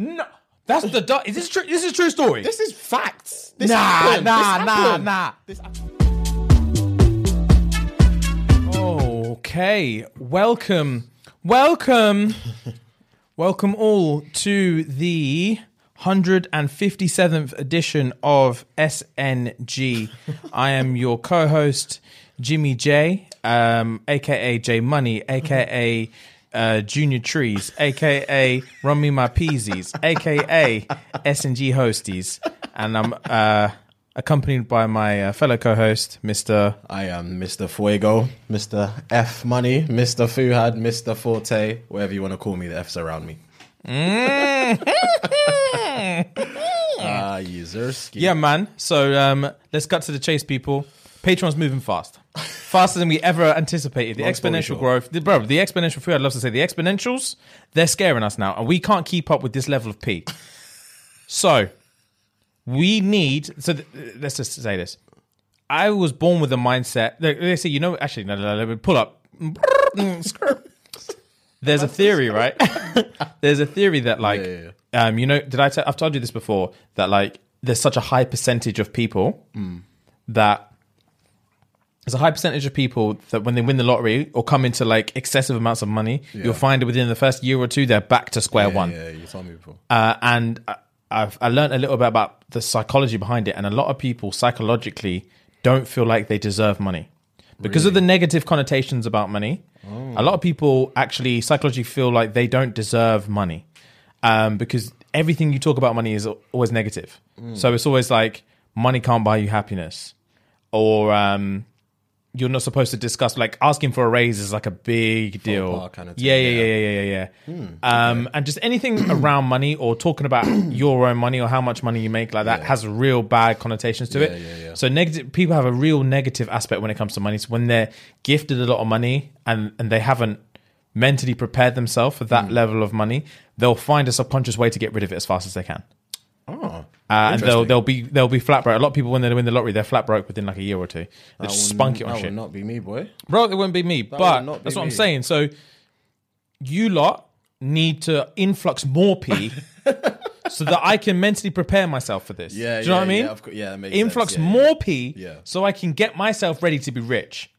No, that's the. du- Is this true? This is a true story. This is facts. This nah, happened. nah, This nah, nah. This Okay, welcome, welcome, welcome all to the 157th edition of SNG. I am your co-host Jimmy J, um, aka J Money, aka uh, Junior Trees, aka Run Me My Peasies, aka S and G Hosties, and I'm uh, accompanied by my uh, fellow co-host, Mr. I am Mr. Fuego, Mr. F Money, Mr. Fuhad, Mr. Forte, whatever you want to call me. The F's around me. Ah, Yezerski. Yeah, man. So um, let's cut to the chase, people. Patreon's moving fast, faster than we ever anticipated. The Long story exponential short. growth, the, bro. The exponential food. I'd love to say the exponentials. They're scaring us now, and we can't keep up with this level of P. So we need. So th- let's just say this. I was born with a mindset. They they say, you know, actually, no, no, no, me pull up. There's a theory, right? There's a theory that, like, Yeah, um, you know, did I? T- I've told you this before that, like, there's such a high percentage of people that there's a high percentage of people that when they win the lottery or come into like excessive amounts of money, you'll find that within the first year or two they're back to square Yeah, one. Yeah, you told me before. Uh, and I- I've I learned a little bit about the psychology behind it, and a lot of people psychologically don't feel like they deserve money because of the negative connotations about money. A lot of people actually psychologically feel like they don't deserve money um, because everything you talk about money is always negative. So it's always like money can't buy you happiness, or um, you're not supposed to discuss like asking for a raise is like a big deal. kind of yeah, yeah, yeah, yeah. yeah, yeah, yeah. yeah. Um, and just anything around money or talking about your own money or how much money you make like that has real bad connotations to Yeah, it. yeah, yeah. So negative people have a real negative aspect when it comes to money. So when they're gifted a lot of money and and they haven't mentally prepared themselves for Hmm. that level of money, they'll find a subconscious way to get rid of it as fast as they can. Oh, Uh, and they'll they'll be they'll be flat broke. A lot of people when they win the lottery, they're flat broke within like a year or two. They that just will- spunk it on that shit. will not be me, boy. Bro, it wouldn't be me. but not be that's what I'm me. saying. So you lot need to influx more P so that I can mentally prepare myself for this. Yeah, Do you know yeah, what I mean? Yeah, of course, yeah that makes influx sense. Yeah, more P Yeah. so I can get myself ready to be rich.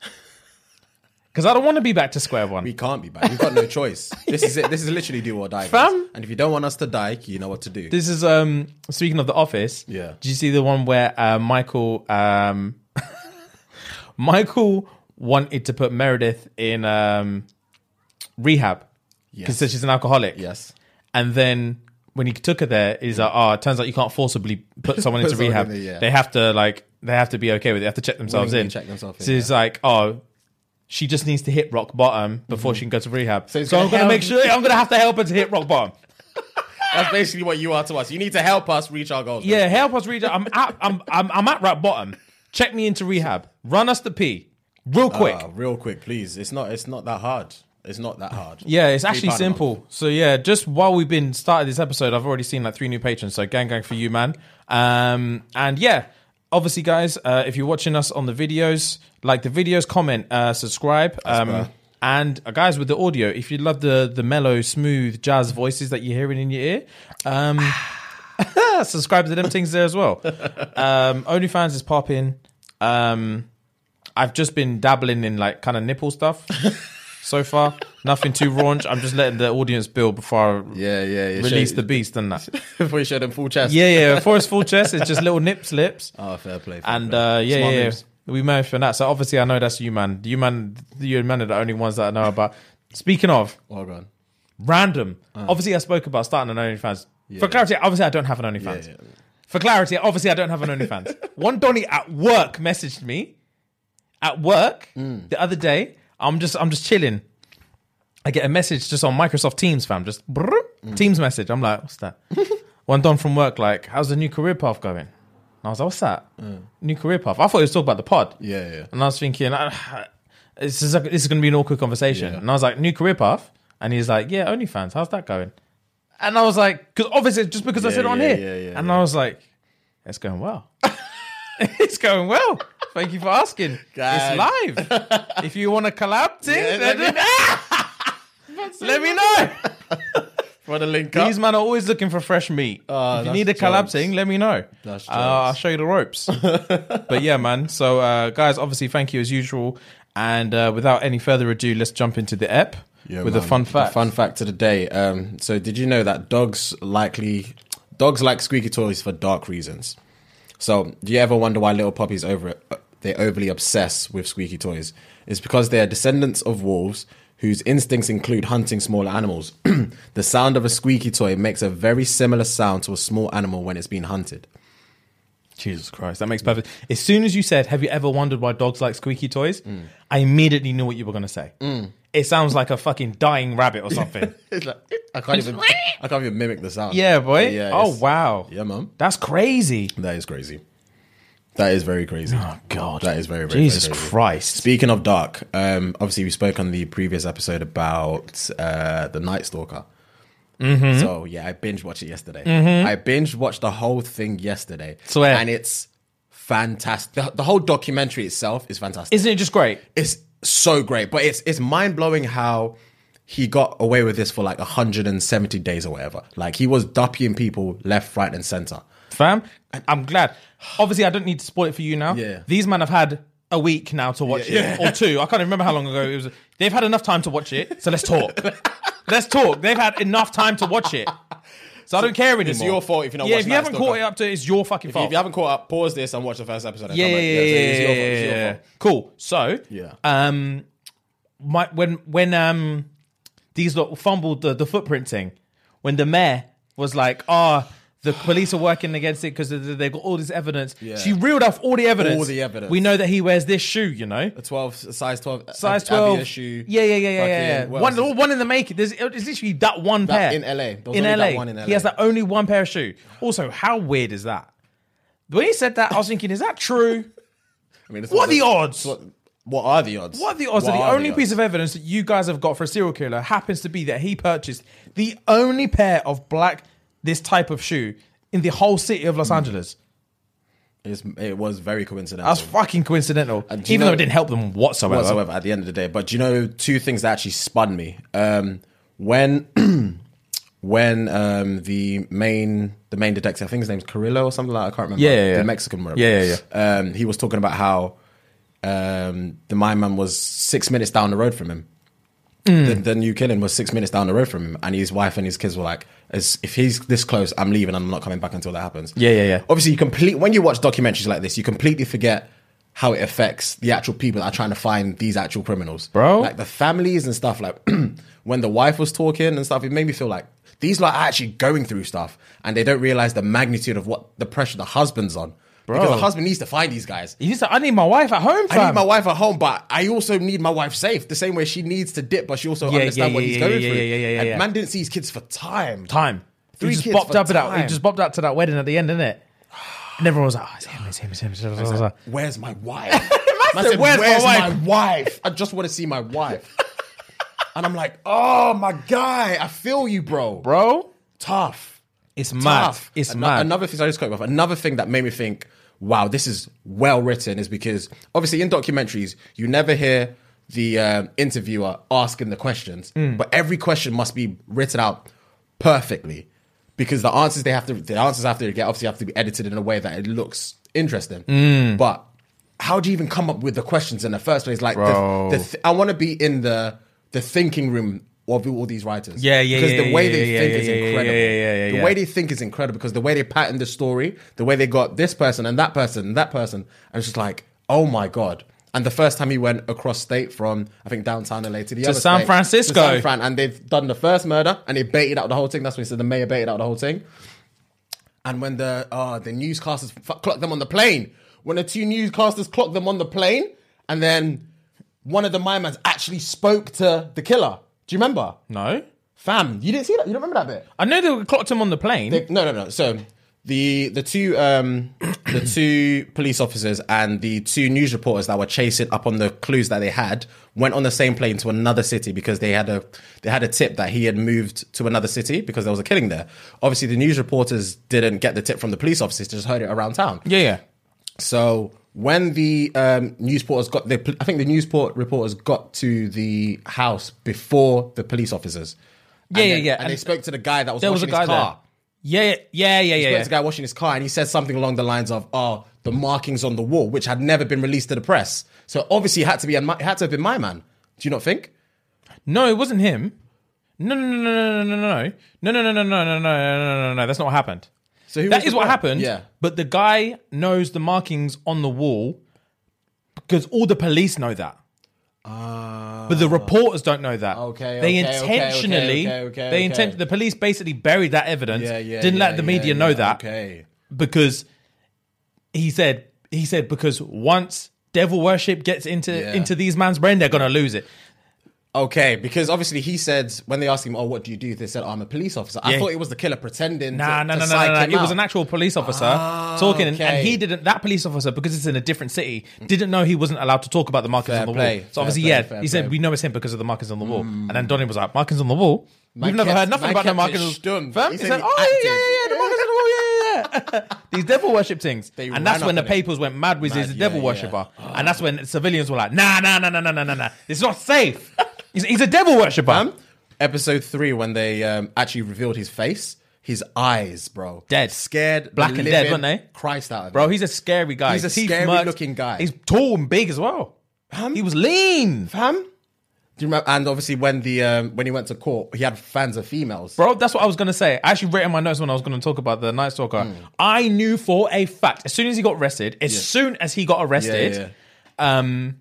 Because I don't want to be back to square one. We can't be back. We've got no choice. This is it. This is literally do or die. guys. Fam. And if you don't want us to die, you know what to do. This is um speaking of the office. Yeah. Did you see the one where uh, Michael um Michael wanted to put Meredith in um rehab because Yes. she's an alcoholic. yes. And then when he took her there, he's like, oh, it turns out you can't forcibly put someone into someone rehab. in there, yeah. They have to like they have to be okay with it. They have to check themselves Willingly in. check themselves in, so it's like, oh, she just needs to hit rock bottom before she can go to rehab. So, he's I'm gonna gonna help- make sure I'm gonna have to help her to hit rock bottom. That's basically what you are to us. You need to help us reach our goals. Yeah, help us reach. I'm at I'm I'm I'm at rock bottom. Check me into rehab. Run us the P, real quick. Ah, real quick, please. It's not. It's not that hard. It's not that hard. yeah, it's Three actually pound a month. simple. So yeah, just while we've been started this episode, I've already seen like three new patrons. So gang gang for you, man. Um, and yeah, obviously, guys, uh, if you're watching us on the videos, like the videos, comment, uh, subscribe. Um, and uh, guys, with the audio, if you love the the mellow, smooth jazz voices that you're hearing in your ear, um, subscribe to them things there as well. Um, OnlyFans is popping. Um, I've just been dabbling in like kind of nipple stuff so far. Nothing too raunch. I'm just letting the audience build before I Yeah, yeah. yeah. release Show- the beast and that. before you show them full chest. Yeah, yeah. Before it's full chest, it's just little nip slips. Oh, fair play. fair And play. uh, yeah, Smart yeah, yeah. moves. we managed for that. So obviously, I know that's you, man. You man, you man are the only ones that I know about. Speaking of Well done. random, obviously, I spoke about starting an OnlyFans. For clarity, obviously, I don't have an OnlyFans. Yeah, yeah. For clarity, obviously, I don't have an OnlyFans. One Donny at work messaged me at work Mm. the other day. I'm just, I'm just chilling. I get a message just on Microsoft Teams, fam. Just brrr, Mm. Teams message. I'm like, what's that? One Don from work, like, how's the new career path going? And I was like, what's that? New career path. I thought he was talking about the pod. Yeah, yeah. And I was thinking, ah, this is, this is going to be an awkward conversation. Yeah. And I was like, new career path? And he's like, yeah, OnlyFans. How's that going? And I was like, because obviously, just because I said it on here. yeah, yeah, and yeah. I was like, it's going well. it's going well. Thank you for asking. God. It's live. if you want to collab, thing, Yeah, then- let let me know. Want to link These men are always looking for fresh meat. Oh, if you that's need a collab jokes. thing, let me know. That's Uh, I'll show you the ropes. but yeah, man. So, uh, guys, obviously, thank you as usual. And uh, without any further ado, let's jump into the ep Yeah, with a man. fun The fact. fun fact of the day. Um, so, did you know that dogs likely dogs like squeaky toys for dark reasons? So, do you ever wonder why little puppies over they overly obsess with squeaky toys? It's because they are descendants of wolves whose instincts include hunting smaller animals. the sound of a squeaky toy makes a very similar sound to a small animal when it's being hunted. Jesus Christ, that makes perfect. As soon as you said, "Have you ever wondered why dogs like squeaky toys?" Mm. I immediately knew what you were going to say. Mm. It sounds like a fucking dying rabbit or something. It's like, I can't even I can't even mimic the sound. yeah, boy. Yeah, oh wow. Yeah, mum. That's crazy. That is crazy. That is very crazy. Oh God. That is very, very Jesus very. Christ. Speaking of dark, um, obviously we spoke on the previous episode about uh, the Night Stalker. Mm-hmm. So yeah, I binge watched it yesterday. I binge watched the whole thing yesterday. Swear. and it's fantastic. The, the whole documentary itself is fantastic. Isn't it just great? it's so great, but it's it's mind blowing how he got away with this for like 170 days or whatever. Like he was duppying people left, right, and center. Fam. I'm glad. Obviously, I don't need to spoil it for you now. Yeah. These men have had a week now to watch Yeah, it, or two. I can't remember how long ago it was. They've had enough time to watch it, so let's talk. let's talk. They've had enough time to watch it, so I don't care anymore. It's your fault if you're not Yeah, if you haven't caught it up to, it, it's your fucking fault. If you haven't caught up, pause this and watch the first episode. And yeah, come yeah, yeah, yeah, it's your fault, yeah, it's your yeah, fault. Cool. So, Yeah. um, my when when um these lot fumbled the the footprint thing, when the mayor was like, "Ah, the police are working against it because they've got all this evidence." Yeah. She reeled off all the evidence. All the evidence. We know that he wears this shoe. You know, A 12, size 12. size twelve. Avia shoe. Yeah, yeah, yeah, yeah, Fucking- yeah. One, one in the making. There's it's literally that one That- pair in LA. In LA. that one in he has LA. that only one pair of shoe. Also, how weird is that? When he said that, I was thinking, is that true? I mean, it's What are the odds? What, what are the odds? What are the odds that the only piece of evidence that you guys have got for a serial killer happens to be that he purchased the only pair of black this type of shoe in the whole city of Hmm. Los Angeles? It's, it was very coincidental. That's fucking coincidental. Even know- though it didn't help them whatsoever. whatsoever at the end of the day. But do you know two things that actually spun me? Um, when when um, the main the main detective, I think his name's Carrillo or something like that, I can't remember. Yeah, yeah, yeah. the Mexican one. Yeah, yeah, yeah. Um, he was talking about how um, the my man was six minutes down the road from him. The, the new killing was six minutes down the road from him, and his wife and his kids were like, as, "If he's this close, I'm leaving. I'm not coming back until that happens." Yeah, yeah, yeah. Obviously, you complete when you watch documentaries like this, you completely forget how it affects the actual people that are trying to find these actual criminals, Bro. Like the families and stuff. Like when the wife was talking and stuff, it made me feel like these lot are actually going through stuff, and they don't realize the magnitude of what the pressure the husband's on. Because the husband needs to find these guys. He said, I need my wife at home, I need my wife at home, but I also need my wife safe. The same way she needs to dip, but she also Yeah, understand yeah, what yeah, he's going through. yeah, yeah, yeah, and yeah. man didn't see his kids for time. time. Three he just kids bopped up at that. He just bopped up to that wedding at the end, innit? And everyone was like, oh, it's him, it's him, it's him. It's him. It's him. Where's my wife? Said, "Where's Where's, my my, wife? I just want to see my wife. and I'm like, oh my guy, I feel you, bro. Bro, Tough. it's mad. Tough. It's Ano- mad. Another thing, I just you off. Another thing that made me think, wow, this is well written, is because obviously in documentaries you never hear the um, interviewer asking the questions, Mm. but every question must be written out perfectly because the answers they have to, the answers have to get obviously have to be edited in a way that it looks interesting. Mm. But how do you even come up with the questions in the first place? Like, the, the th- I want to be in the the thinking room of all these writers. Yeah, yeah, Because yeah, the way yeah, they yeah, think is incredible. yeah, yeah, yeah, the way they think is incredible because the way they pattern the story, the way they got this person and that person and that person, and it's just like, oh my god. And the first time he went across state from I think downtown LA to the other San state, Francisco. to San Fran, and they've done the first murder and they baited out the whole thing. That's when he said the mayor baited out the whole thing. And when the uh, the newscasters f- clocked them on the plane, when the two newscasters clocked them on the plane, and then one of the mimans actually spoke to the killer. Do you remember? no. Fam, you didn't see that? You don't remember that bit? I know they clocked him on the plane. They- no, no, no. So the the two um the two police officers and the two news reporters that were chasing up on the clues that they had went on the same plane to another city because they had a they had a tip that he had moved to another city because there was a killing there. Obviously, the news reporters didn't get the tip from the police officers; they just heard it around town. yeah, yeah. So when the um, news reporters got, the, I think the news port reporters got to the house before the police officers, Yeah, and yeah, then- yeah. And, And they spoke to the guy that was there was washing a guy his car. there. Yeah, yeah, yeah, yeah, Spoke yeah. to the guy washing his car, and he said something along the lines of, "Oh, the markings on the wall, which had never been released to the press. So obviously, it had to be, it had to have been my man. Do you not think? No, it wasn't him. No, no, no, no, no, no, no, no, no, no, no, no, no, no, no, no, no, no. That's not what happened. So who That was is the what happened. Yeah. But the guy knows the markings on the wall because all the police know that. but the reporters don't know that. Ah. Okay, They okay, okay, intentionally, okay, okay, they okay. intent. The police basically buried that evidence. Yeah, yeah. didn't yeah, let the yeah, media yeah, know that Okay. because he said he said because once devil worship gets into Yeah. into these man's brain, they're gonna lose it. Okay, because obviously he said when they asked him, "Oh, what do you do?" They said, "I'm a police officer." I Yeah. thought it was the killer pretending. Nah, to, no, to no, no, psych no, no. him It was out. an actual police officer Ah, talking, and, and okay. he didn't. That police officer, because it's in a different city, didn't know he wasn't allowed to talk about the markings Fair on the play, wall. So fair obviously, play, yeah, fair he said play. Mm. we know it's him because of the markings on the wall. And then Donnie was like, "Markings on the wall." We've never kept- heard nothing man about the kept markings. it on stunned. Fam? He He said said, he "Oh yeah, yeah, yeah, yeah, the markings on the wall, yeah, yeah, yeah." These devil worship things, They and that's ran when the up on it. papers went mad with Mad, his yeah, devil yeah. worshipper, and that's when civilians were like, "Nah, nah, nah, nah, nah, nah, nah, nah. It's not safe. He's, he's a devil worshipper. Um, episode three when they um, actually revealed his face, his eyes, bro, Dead. scared, Black and dead, living weren't they? Christ out of Bro, he's a scary guy. He's a Teeth scary looking guy. He's tall and big as well. Fam? He was lean. fam. Do you remember? And obviously, when the um, when he went to court, he had fans of females. Bro, that's what I was going to say. I actually wrote in my notes when I was going to talk about the Night Stalker. Hmm. I knew for a fact, as soon as he got arrested, as soon as he got arrested, um,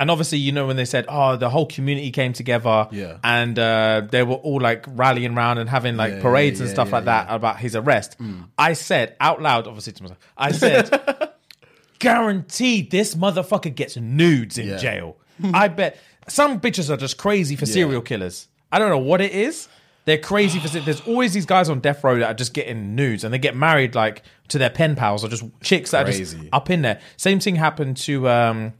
and obviously, you know, when they said, oh, the whole community came together Yeah. and uh, they were all like rallying around and having like Yeah, parades yeah, and stuff yeah, like that about his arrest. I said out loud, obviously to myself, I said, guaranteed this motherfucker gets nudes in jail. I bet some bitches are just crazy for serial killers. I don't know what it is. They're crazy for. There's always these guys on death row that are just getting nudes, and they get married like to their pen pals or just chicks that are just up in there. Same thing happened to um,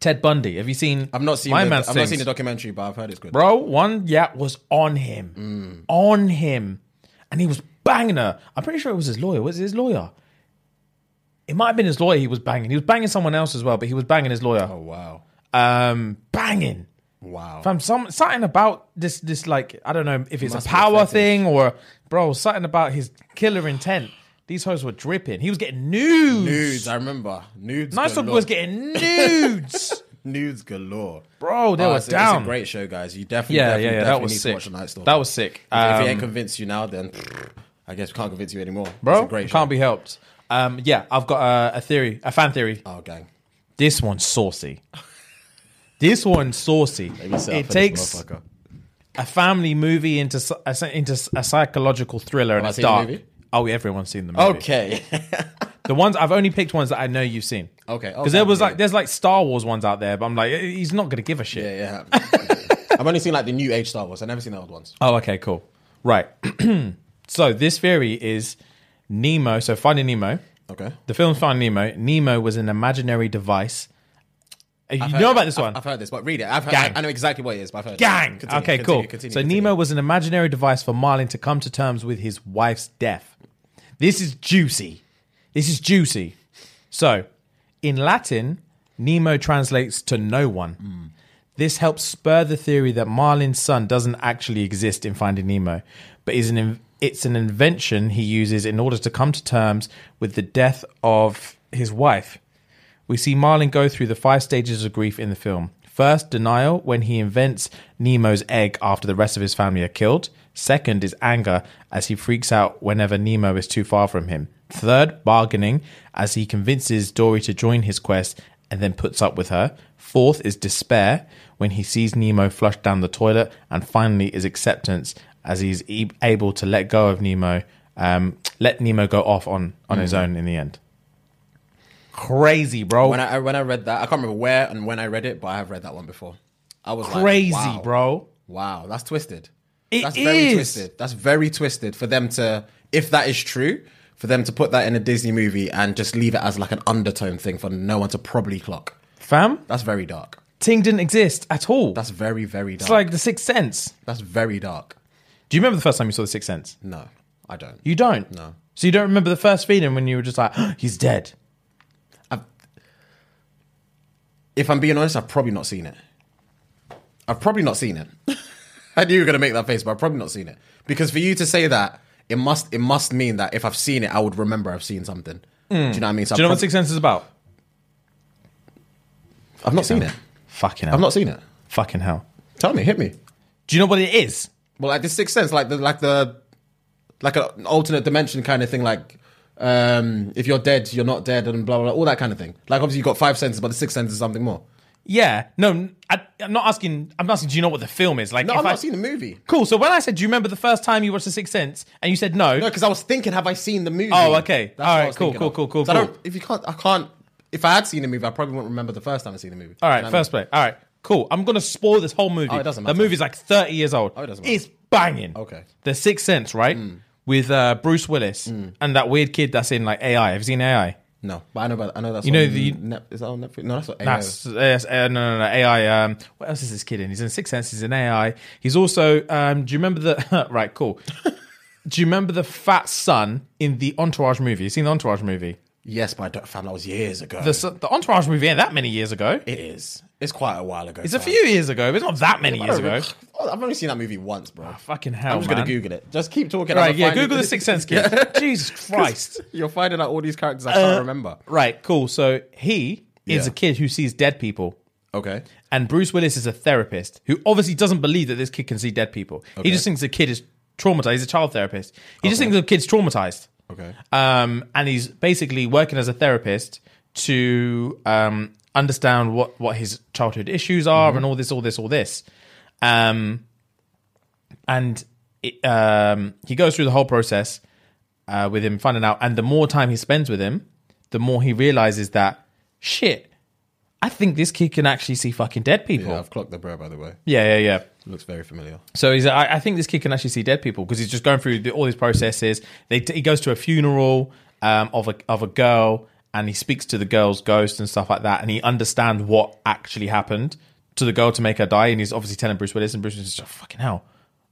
Ted Bundy. Have you seen? I've not seen. My the, Man's I've not seen the documentary, but I've heard it's good. Bro, one yeah was on him, on him, and he was banging her. I'm pretty sure it was his lawyer. Was it his lawyer? It might have been his lawyer. He was banging. He was banging someone else as well, but he was banging his lawyer. Oh wow, Um, banging. wow. Fam, some something about this this like I don't know if it's Must a be a power thing or bro something about his killer intent. These hoes were dripping. He was getting nudes. Nudes, I remember. Nudes. Nice galore. was getting nudes, nudes galore. bro. They Oh, were it's, a- down. It's a great show, guys. You definitely, yeah, definitely, yeah, yeah. That definitely was need sick. to watch the Night Stalker. That was sick. if he Um, ain't convinced you now, then I guess we can't convince you anymore. bro, it's a great show. can't be helped. Um, yeah, I've got a, a theory, a fan theory. Oh, gang. This one's saucy. This one's saucy. Let me set up It takes a a family movie into a, into a psychological thriller and I it's dark. Oh, everyone's seen the movie. Okay. The ones I've only picked ones that I know you've seen. Okay, Because okay, there was yeah. like there's like Star Wars ones out there, but I'm like eh, he's not gonna give a shit. yeah, yeah. I've only seen like the new age Star Wars. I've never seen the old ones. Oh, okay, cool. Right. so this theory is Nemo. So Finding Nemo. Okay. The film Finding Nemo. Nemo was an imaginary device. You I've know about this I've- one? I've heard this, but read it. I've heard, Gang. I know exactly what it is, but I've heard Gang. it. Continue, okay, continue, cool. Continue, so. Nemo was an imaginary device for Marlin to come to terms with his wife's death. This is juicy. This is juicy. So, in Latin, Nemo translates to no one. Hmm. This helps spur the theory that Marlin's son doesn't actually exist in Finding Nemo, but is an in- it's an invention he uses in order to come to terms with the death of his wife. We see Marlin go through the five stages of grief in the film. First, denial when he invents Nemo's egg after the rest of his family are killed. Second is anger as he freaks out whenever Nemo is too far from him. Third, bargaining as he convinces Dory to join his quest and then puts up with her. Fourth is despair when he sees Nemo flushed down the toilet. And finally is acceptance as he's e- able to let go of Nemo, um, let Nemo go off on, on his own in the end. Crazy, bro. When I when I read that, I can't remember where and when I read it, but I have read that one before. I was like, Crazy, wow. bro. Wow, that's twisted. It that's very twisted. That's very twisted for them to, if that is true, for them to put that in a Disney movie and just leave it as like an undertone thing for no one to probably clock. Fam, That's very dark. Ting didn't exist at all. That's very very dark. it's like The Sixth Sense. that's very dark. Do you remember the first time you saw The Sixth Sense? No, I don't. You don't? No. So you don't remember the first feeling when you were just like, he's dead? If I'm being honest, I've probably not seen it. I've probably not seen it. I knew you were gonna make that face, but I've probably not seen it. Because for you to say that, it must it must mean that if I've seen it, I would remember I've seen something. Do you hmm. know what I mean? So Do you know I've, what Sixth Sense is about? I've not seen it. Fucking hell. I've not seen it. Fucking hell. Tell me, hit me. Do you know what it is? Well, like the sixth sense, like the like the like an alternate dimension kind of thing. Like um, if you're dead, you're not dead, and blah blah blah, all that kind of thing. Like obviously you got five senses, but the sixth sense is something more. Yeah. No, I, I'm not asking. I'm not asking. Do you know what the film is? Like, No, I've not I, seen the movie. Cool. So when I said, "Do you remember the first time you watched The Sixth Sense?" and you said no, No, because I was thinking, have I seen the movie? Oh, okay. That's All right, was cool, cool, cool, cool, I don't, if you can't, I can't. If I had seen the movie, I probably wouldn't remember the first time I seen the movie. all right, You know what I first play. All right, cool. I'm gonna spoil this whole movie. Oh, it doesn't matter. The movie's like 30 years old. Oh, it doesn't matter. It's banging. Okay. Mm. The Sixth Sense, right? With uh, Bruce Willis and that weird kid that's in like AI. Have you seen AI? No, but I know. About, I know that's You know on the- Net, is that on Netflix? No, that's what That's yes, uh, no, no, no, AI. Um, what else is this kid in? He's in Sixth Sense. He's in AI. He's also. Um, do you remember the? right, cool. do you remember the fat son in the Entourage movie? You seen the Entourage movie? Yes, but I don't, fam, that was years ago. The the Entourage movie ain't that many years ago. it is. It's quite a while ago. It's a few years ago, but it's not that many years ago. Oh, I've only seen that movie once, bro. Ah, fucking hell, I'm just gonna Google it. Just keep talking. Right, yeah, Google the Sixth Sense kid. Jesus Christ. You're finding out all these characters I can't uh, remember. Right, cool. So he is Yeah. a kid who sees dead people. Okay. And Bruce Willis is a therapist who obviously doesn't believe that this kid can see dead people. He just thinks the kid is traumatized. He's a child therapist. He just thinks the kid's traumatized. Okay. Um, and he's basically working as a therapist to um, understand what, what his childhood issues are and all this, all this, all this. Um, and it, um, he goes through the whole process uh, with him finding out. And the more time he spends with him, the more he realizes that shit. I think this kid can actually see fucking dead people. Yeah, Yeah, I've clocked the bro, by the way. Yeah, yeah, yeah. Looks very familiar. So he's, I, I think this kid can actually see dead people because he's just going through the, all these processes. They, he goes to a funeral um, of a of a girl and he speaks to the girl's ghost and stuff like that, and he understands what actually happened to the girl to make her die. And he's obviously telling Bruce Willis, and Bruce Willis is just fucking hell.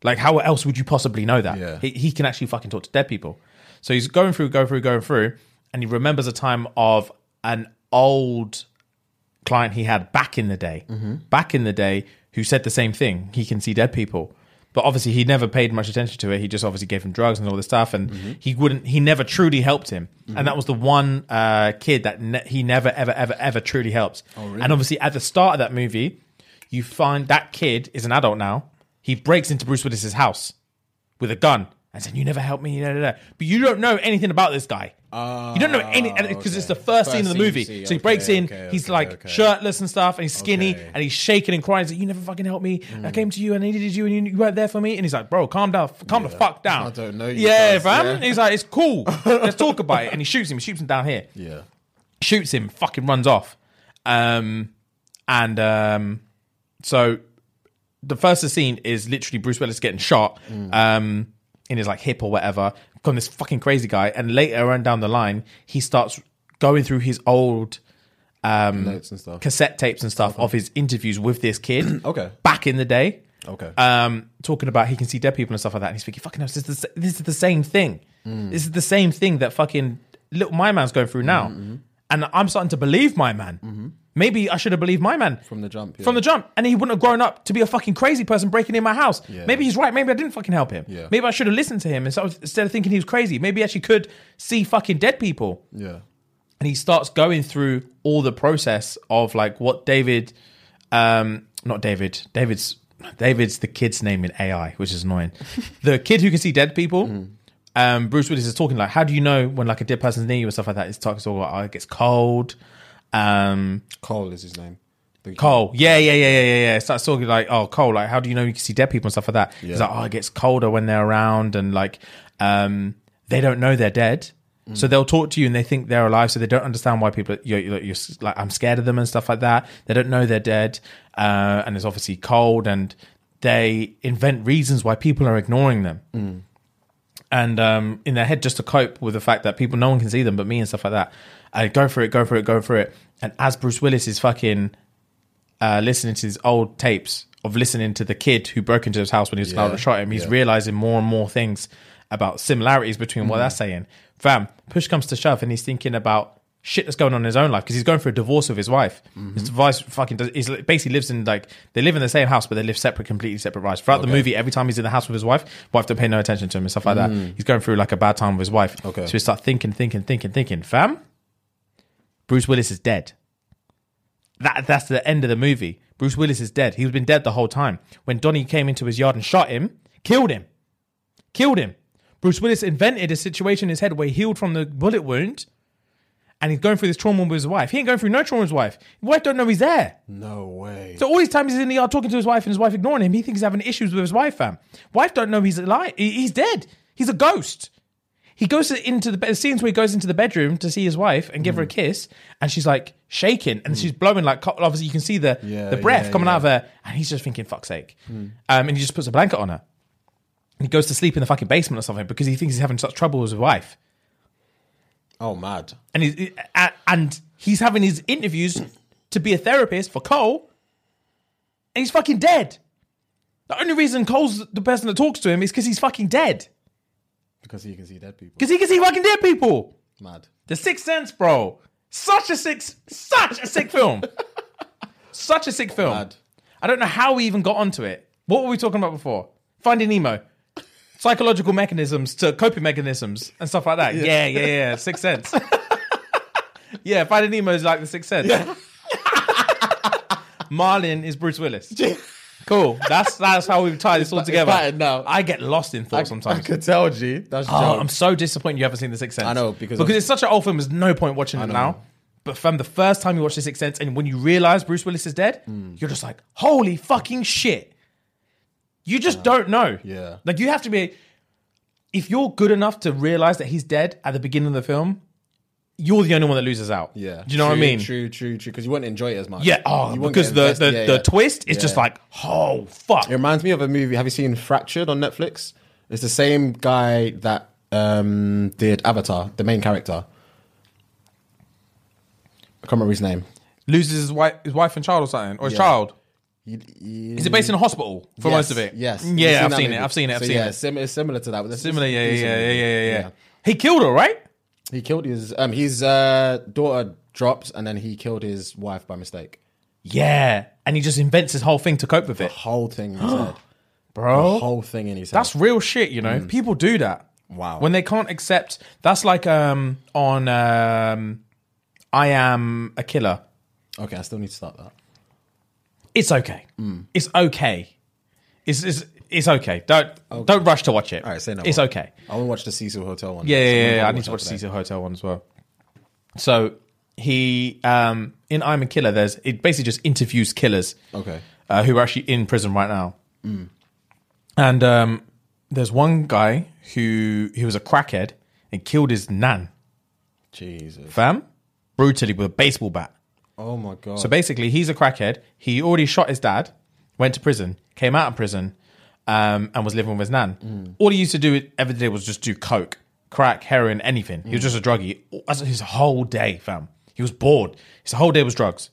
Like, how else would you possibly know that? Yeah. He, he can actually fucking talk to dead people. So he's going through, going through, going through, and he remembers a time of an old client he had back in the day, back in the day, who said the same thing. He can see dead people, but obviously he never paid much attention to it. He just obviously gave him drugs and all this stuff, and he wouldn't. He never truly helped him, and that was the one uh, kid that ne- he never, ever, ever, ever truly helped. And obviously, at the start of that movie, you find that kid is an adult now. He breaks into Bruce Willis's house with a gun and said, "You never helped me." But you don't know anything about this guy. You don't know any because it's the first, First scene of the movie. see, So he okay, breaks in. okay, he's okay, like okay. shirtless and stuff, and he's skinny, Okay. and he's shaking and crying. He's like, "You never fucking helped me. I came to you and I needed you, and you, weren't there for me." And he's like, "Bro, calm down, calm the fuck down." I don't know you, Yeah, cuz, fam. yeah. He's like, "It's cool. Let's talk about it." And he shoots him. He shoots him down here Yeah. shoots him, fucking runs off. Um, and um, so the first scene is literally Bruce Willis getting shot um, in his like hip or whatever from this fucking crazy guy. And later on down the line, he starts going through his old um, Notes and stuff. cassette tapes and stuff of his interviews with this kid. Okay. back in the day. Okay. Um, talking about he can see dead people and stuff like that, and he's thinking, "Fucking hell, this is the, this is the same thing. Mm. This is the same thing that fucking little my man's going through now." Mm-hmm. And I'm starting to believe my man. Maybe I should have believed my man From the jump, yeah. From the jump, and he wouldn't have grown up to be a fucking crazy person breaking in my house. Yeah. Maybe he's right. Maybe I didn't fucking help him. Yeah. Maybe I should have listened to him instead of, instead of thinking he was crazy. Maybe he actually could see fucking dead people yeah. and he starts going through all the process of like what David, um, not David, David's David's the kid's name in AI, which is annoying. the kid who can see dead people. Um, Bruce Willis is talking like, how do you know when like a dead person's near you and stuff like that? It's talking all about oh, it gets cold. Um, Cole is his name. Cole, yeah, yeah, yeah, yeah, yeah, yeah. It starts talking like, oh, Cole, like, how do you know you can see dead people and stuff like that? He's Yeah. like, oh, it gets colder when they're around, and like, um, they don't know they're dead, so they'll talk to you and they think they're alive, so they don't understand why people you're, you're, you're like, I'm scared of them and stuff like that. They don't know they're dead, uh, and it's obviously cold, and they invent reasons why people are ignoring them and um, in their head just to cope with the fact that people, no one can see them but me and stuff like that. I go for it, go for it, go for it. And as Bruce Willis is fucking uh, listening to his old tapes of listening to the kid who broke into his house when he was Yeah, about to shot him, he's yeah. realizing more and more things about similarities between Mm. what that's saying. Fam, push comes to shove, and he's thinking about shit that's going on in his own life because he's going through a divorce with his wife. Mm-hmm. His wife fucking does, he's basically lives in like they live in the same house, but they live separate, completely separate lives. Throughout the movie, every time he's in the house with his wife, wife don't pay no attention to him and stuff like that. He's going through like a bad time with his wife. Mm. Okay. so he start thinking, thinking, thinking, thinking. Fam, Bruce Willis is dead. That that's the end of the movie. Bruce Willis is dead. He's been dead the whole time. When Donnie came into his yard and shot him, killed him, killed him. Bruce Willis invented a situation in his head where he healed from the bullet wound, and he's going through this trauma with his wife. He ain't going through no trauma with his wife. His wife don't know he's there. No way. So all these times he's in the yard talking to his wife and his wife ignoring him, he thinks he's having issues with his wife, fam. Wife don't know he's alive. He- He's dead. He's a ghost. He goes into the bed, scenes where he goes into the bedroom to see his wife and give her a hmm. kiss, and she's like shaking and hmm. she's blowing like co- obviously you can see the Yeah, the breath yeah, coming out of her, and he's just thinking fuck's sake, hmm. um, and he just puts a blanket on her. And he goes to sleep in the fucking basement or something because he thinks he's having such trouble with his wife Oh, mad. and he's a- and he's having his interviews to be a therapist for Cole, and he's fucking dead. The only reason Cole's the person that talks to him is because he's fucking dead. Because he can see dead people. Because he can see fucking dead people. Mad. The Sixth Sense, bro. Such a sick, such a sick film. such a sick film. Mad. I don't know how we even got onto it. What were we talking about before? Finding Nemo. Psychological mechanisms to coping mechanisms and stuff like that. Yeah, yeah, yeah. Sixth Sense. yeah, Finding Nemo is like the Sixth Sense. Marlin is Bruce Willis. Cool. That's that's how we tie this all together. patterned now. I get lost in thought sometimes. I could tell, G. That's Oh, I'm so disappointed you haven't seen The Sixth Sense. I know, because because it's such an old film. There's no point watching it now. But from the first time you watch The Sixth Sense, and when you realize Bruce Willis is dead, Hmm. you're just like, holy fucking shit! You just don't know. Yeah. like you have to be. If you're good enough to realize that he's dead at the beginning of the film, you're the only one that loses out. Yeah. do you know what I mean? True, true, true. Because you wouldn't enjoy it as much. Yeah. Oh, You because the the, Yeah, the yeah. twist is Yeah. just like, oh fuck. It reminds me of a movie. Have you seen Fractured on Netflix? It's the same guy that um, did Avatar, the main character. I can't remember his name. Loses his wife, his wife and child or something, or his Yeah. child. He- he- Is it based in a hospital for Yes, most of it? Yes. You've Yeah, I've seen movie? it. I've seen it. I've So, seen yeah, it. Sim- it's similar to that. But Similar, is yeah, yeah, yeah, yeah, yeah, yeah. He killed her, right? He killed his um his uh, daughter drops and then he killed his wife by mistake. Yeah, and he just invents his whole thing to cope with The it, whole thing in his head. The bro. whole thing in his head. That's real shit, you know. People do that. Wow. When they can't accept, that's like um on um, I am a killer. okay. I still need to start that. It's okay. It's okay. It's, it's it's okay. Don't don't rush to watch it. All right, say no It's more. okay. I want to watch the Cecil Hotel one. Yeah, yeah, yeah, yeah. I need to watch the Cecil Hotel one as well. So he um in I'm a Killer, there's it basically just interviews killers. Okay. uh, who are actually in prison right now. And um, there's one guy who he was a crackhead and killed his nan, Jesus. fam, brutally with a baseball bat. Oh my god. So basically, he's a crackhead. He already shot his dad, went to prison, came out of prison, um, and was living with his nan. All he used to do every day was just do coke, crack, heroin, anything. He was just a druggie. That's his whole day, fam. He was bored. His whole day was drugs.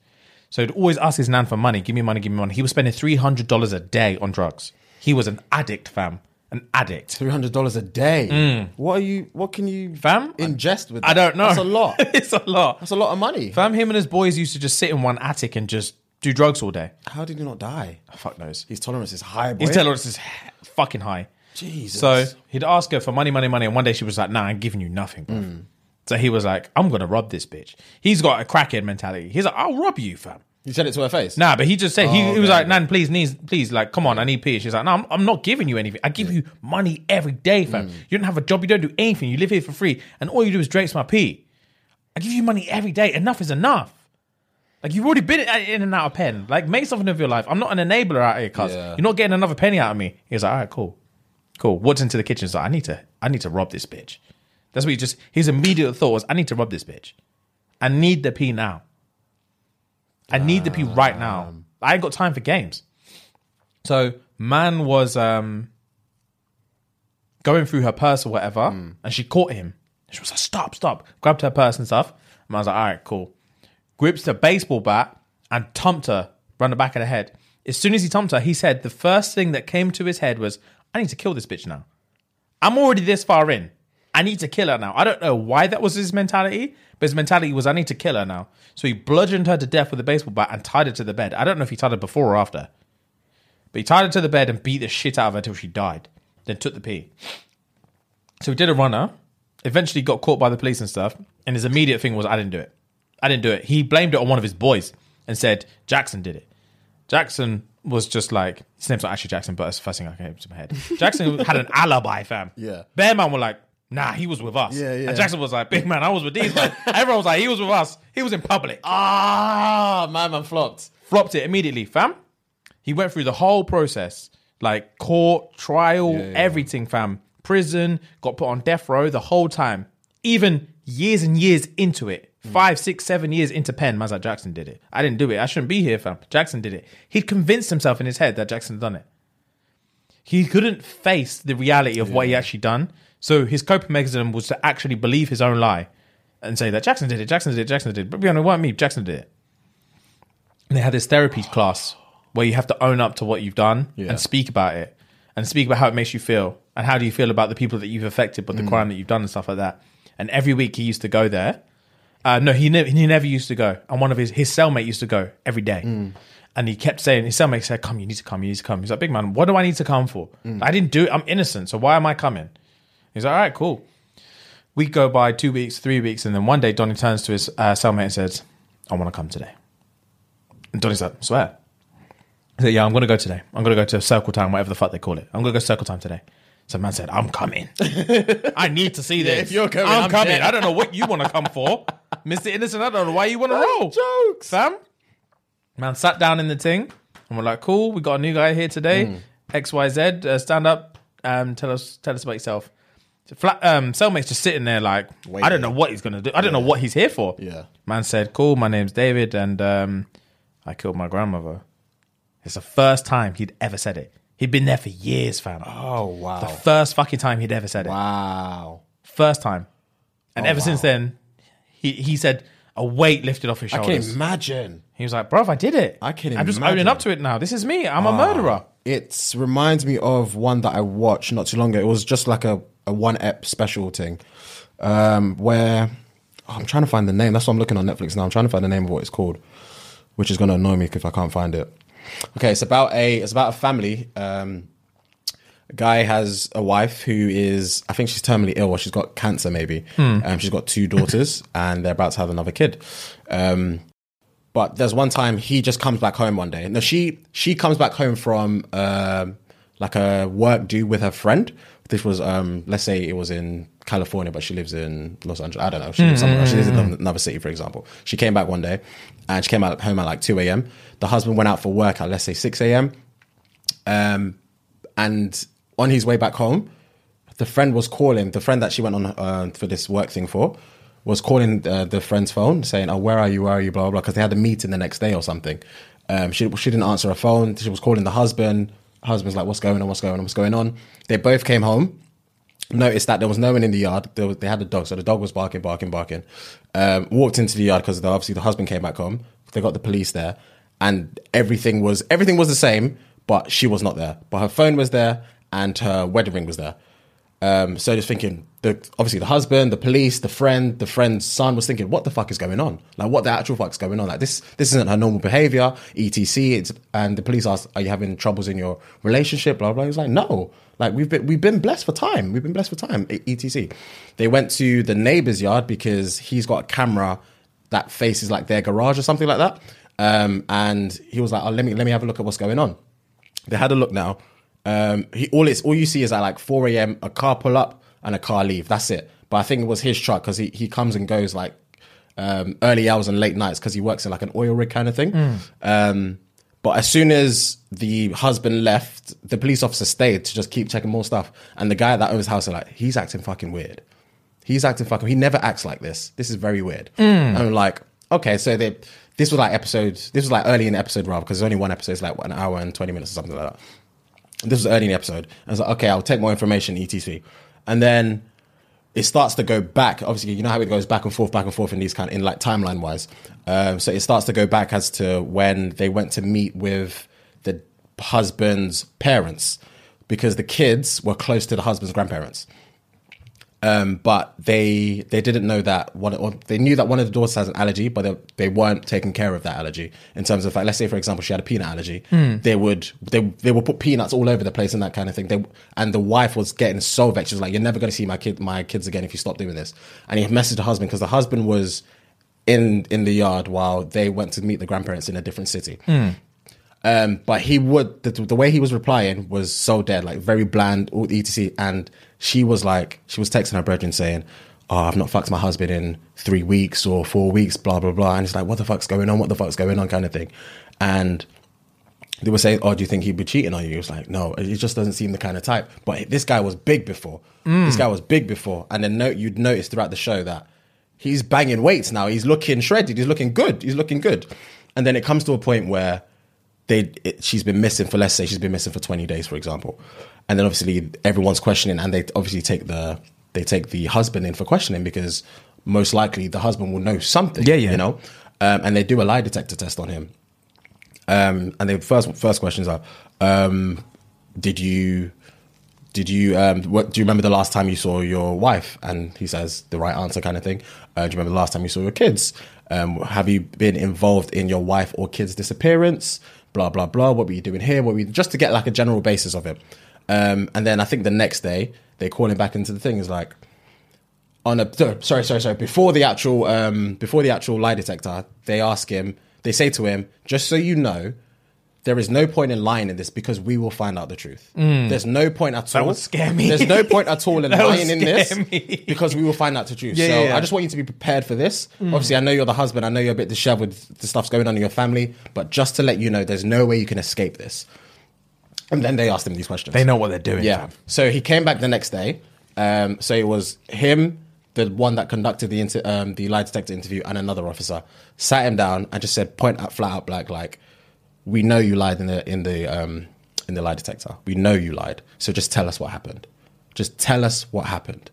So he'd always ask his nan for money. Give me money, give me money. He was spending three hundred dollars a day on drugs. He was an addict, fam. An addict. Three hundred dollars a day. What are you? What can you, Mm. Fam? ingest with? I that? don't know. That's a lot. it's a lot. That's a lot of money. Fam, him and his boys used to just sit in one attic and just do drugs all day. How did he not die? Oh, fuck knows. His tolerance is high. Boy. His tolerance is fucking high. Jesus. So he'd ask her for money, money, money, and one day she was like, "Nah, I'm giving you nothing." Bro. Mm. So he was like, "I'm gonna rob this bitch." He's got a crackhead mentality. He's like, "I'll rob you, fam." you said it to her face. Nah, but he just said he, Oh, he was okay, like, "Nan, please, please, please, like, come on, I need pee." She's like, "No, I'm, I'm not giving you anything. I give you money every day, fam. Mm. You don't have a job, you don't do anything. You live here for free, and all you do is drink my pee. I give you money every day. Enough is enough." Like you've already been in and out of pen. Like make something of your life. I'm not an enabler out here, cuz Yeah. you're not getting another penny out of me. He was like, all right, cool, cool. Walks into the kitchen. He's like, I need to, I need to rob this bitch. That's what he just. His immediate thought was, I need to rob this bitch. I need the P now. I need the P right now. I ain't got time for games. So man was um going through her purse or whatever, and she caught him. She was like, "Stop, stop!" Grabbed her purse and stuff. And I was like, "All right, cool." Grips the baseball bat and thumped her round the back of the head. As soon as he thumped her, he said the first thing that came to his head was, "I need to kill this bitch now. I'm already this far in, I need to kill her now. I don't know why that was his mentality, but his mentality was, I need to kill her now. So he bludgeoned her to death with a baseball bat and tied her to the bed. I don't know if he tied her before or after, but he tied her to the bed and beat the shit out of her till she died. Then took the pee. So he did a runner. Eventually got caught by the police and stuff. And his immediate thing was, I didn't do it. I didn't do it. He blamed it on one of his boys and said Jackson did it. Jackson was just like his name's not actually Jackson, but it's the first thing I came to my head. Jackson had an alibi, fam. Yeah. Bear man were like, nah, he was with us. Yeah, yeah. And Jackson was like, big man, I was with these man. Everyone was like, he was with us. He was in public. Ah, my man flopped. Flopped it immediately, fam. He went through the whole process, like court, trial, yeah. everything, fam. Prison, got put on death row the whole time. Even years and years into it, five, six, seven years into pen, like Jackson did it. I didn't do it. I shouldn't be here, fam. Jackson did it. He'd convinced himself in his head that Jackson had done it. He couldn't face the reality of what he actually done. So his coping mechanism was to actually believe his own lie and say that Jackson did it, Jackson did it, Jackson did it. But you know, it wasn't me, Jackson did it. And they had this therapy class where you have to own up to what you've done Yeah. and speak about it and speak about how it makes you feel and how do you feel about the people that you've affected but the mm. crime that you've done and stuff like that. And every week he used to go there. Uh, no, he never he never used to go. And one of his his cellmate used to go every day. And he kept saying his cellmate said, "Come, you need to come. You need to come." He's like, "Big man, what do I need to come for? I didn't do it. I'm innocent. So why am I coming?" He's like, "All right, cool." We go by two weeks, three weeks, and then one day Donnie turns to his uh, cellmate and says, "I want to come today." And Donnie's like, "Swear." He said, "Yeah, I'm gonna go today. I'm gonna go to Circle Time, whatever the fuck they call it. I'm gonna go Circle Time today." So man said, "I'm coming. I need to see this. if you're coming, I'm, I'm coming. there." I don't know what you want to come for, Mister Innocent. I don't know why you want to roll. Jokes. Sam. Man sat down in the thing and we're like, cool, we got a new guy here today. XYZ, uh, stand up, um, tell us tell us about yourself. So flat, um, cellmate's just sitting there like, I don't know what he's gonna do. I don't know what he's here for. Yeah. Man said, cool, my name's David and um, I killed my grandmother. It's the first time he'd ever said it. He'd been there for years, fam. Oh wow. The first fucking time he'd ever said it. wow. First time. And Oh, ever wow. since then, he, he said a weight lifted off his shoulders. I shoulders. can imagine. He was like, "Bruv, I did it. I can imagine. I'm just imagine. owning up to it now. This is me. I'm a murderer." It reminds me of one that I watched not too long ago. It was just like a, a one ep special thing, um, where oh, I'm trying to find the name. That's what I'm looking on Netflix now. I'm trying to find the name of what it's called, which is going to annoy me if I can't find it. Okay, it's about a it's about a family. Um, a guy has a wife who is I think she's terminally ill or she's got cancer maybe. Um, she's got two daughters and they're about to have another kid. Um, but there's one time he just comes back home one day. No, she she comes back home from um, like a work due with her friend. This was um, let's say it was in California, but she lives in Los Angeles. I don't know. She lives somewhere. She lives in another city, for example. She came back one day, and she came out home at like two a.m. The husband went out for work at let's say six a.m. Um, and on his way back home, the friend was calling the friend that she went on uh, for this work thing for was calling uh, the friend's phone saying, "Oh, where are you? Where are you?" Blah blah blah. Because they had a meeting the next day or something. Um, she she didn't answer her phone. She was calling the husband. Husband's like, "What's going on? What's going on? What's going on?" They both came home. Noticed that there was no one in the yard. They, had a dog, so the dog was barking, barking, barking. Um, walked into the yard because obviously the husband came back home. They got the police there, and everything was everything was the same, but she was not there. But her phone was there, and her wedding ring was there. Um, so just thinking, the, obviously the husband, the police, the friend, the friend's son was thinking, what the fuck is going on? Like, what the actual fuck is going on? Like, this this isn't her normal behavior, etc. It's, and the police asked, are you having troubles in your relationship? Blah blah. He's like, no. Like we've been we've been blessed for time. We've been blessed for time. etc. They went to the neighbor's yard because he's got a camera that faces like their garage or something like that. Um, and he was like, oh, let me let me have a look at what's going on. They had a look now. Um, he, all it's all you see is at like 4 a.m. a car pull up and a car leave. That's it. But I think it was his truck because he, he comes and goes like um, early hours and late nights because he works in like an oil rig kind of thing. Um, but as soon as the husband left, the police officer stayed to just keep checking more stuff. And the guy at that owns the house is like, he's acting fucking weird. He's acting fucking. He never acts like this. This is very weird. Mm. And I'm like, okay, so they. This was like episode. This was like early in the episode, rather, because there's only one episode. It's like an hour and twenty minutes or something like that. This was early in the episode. I was like, okay, I'll take more information, etc. And then it starts to go back. Obviously, you know how it goes back and forth, back and forth in these kind of, in like timeline wise. Um, so it starts to go back as to when they went to meet with the husband's parents because the kids were close to the husband's grandparents. Um, but they they didn't know that one or they knew that one of the daughters has an allergy, but they, they weren't taking care of that allergy in terms of like let's say for example she had a peanut allergy, they would they they would put peanuts all over the place and that kind of thing. They and the wife was getting so vexed. She was like, "You're never going to see my kid my kids again if you stop doing this." And he messaged the husband because the husband was in in the yard while they went to meet the grandparents in a different city. Um, but he would the, the way he was replying was so dead, like very bland, all etc. And she was like, she was texting her brethren saying, "Oh, I've not fucked my husband in three weeks or four weeks, blah blah blah." And it's like, "What the fuck's going on? What the fuck's going on?" kind of thing. And they were saying, "Oh, do you think he'd be cheating on you?" He was like, "No, it just doesn't seem the kind of type." But this guy was big before. This guy was big before, and then note you'd notice throughout the show that he's banging weights now. He's looking shredded. He's looking good. He's looking good. And then it comes to a point where they it, she's been missing for let's say she's been missing for 20 days for example and then obviously everyone's questioning and they obviously take the they take the husband in for questioning because most likely the husband will know something Yeah, yeah. you know? Um, and they do a lie detector test on him. Um, and the first first questions are um, did you did you um, what do you remember the last time you saw your wife? And he says the right answer kind of thing. Uh, do you remember the last time you saw your kids? Um, have you been involved in your wife or kids disappearance? Blah blah blah. What were you doing here? What were you, just to get like a general basis of it um, and then i think the next day they call him back into the thing is like on a sorry sorry sorry before the actual um before the actual lie detector they ask him they say to him just so you know there is no point in lying in this because we will find out the truth. There's no point at all. would scare me. There's no point at all in That lying in this me. because we will find out the truth. Yeah, so yeah. I just want you to be prepared for this. Obviously, I know you're the husband. I know you're a bit disheveled with the stuff's going on in your family, but just to let you know, there's no way you can escape this. And then they asked him these questions. They know what they're doing. Yeah. fam. So he came back the next day. Um, so it was him, the one that conducted the inter- um, the lie detector interview, and another officer sat him down and just said, point out flat out black, like, we know you lied in the in the um, in the lie detector. We know you lied. So just tell us what happened. Just tell us what happened.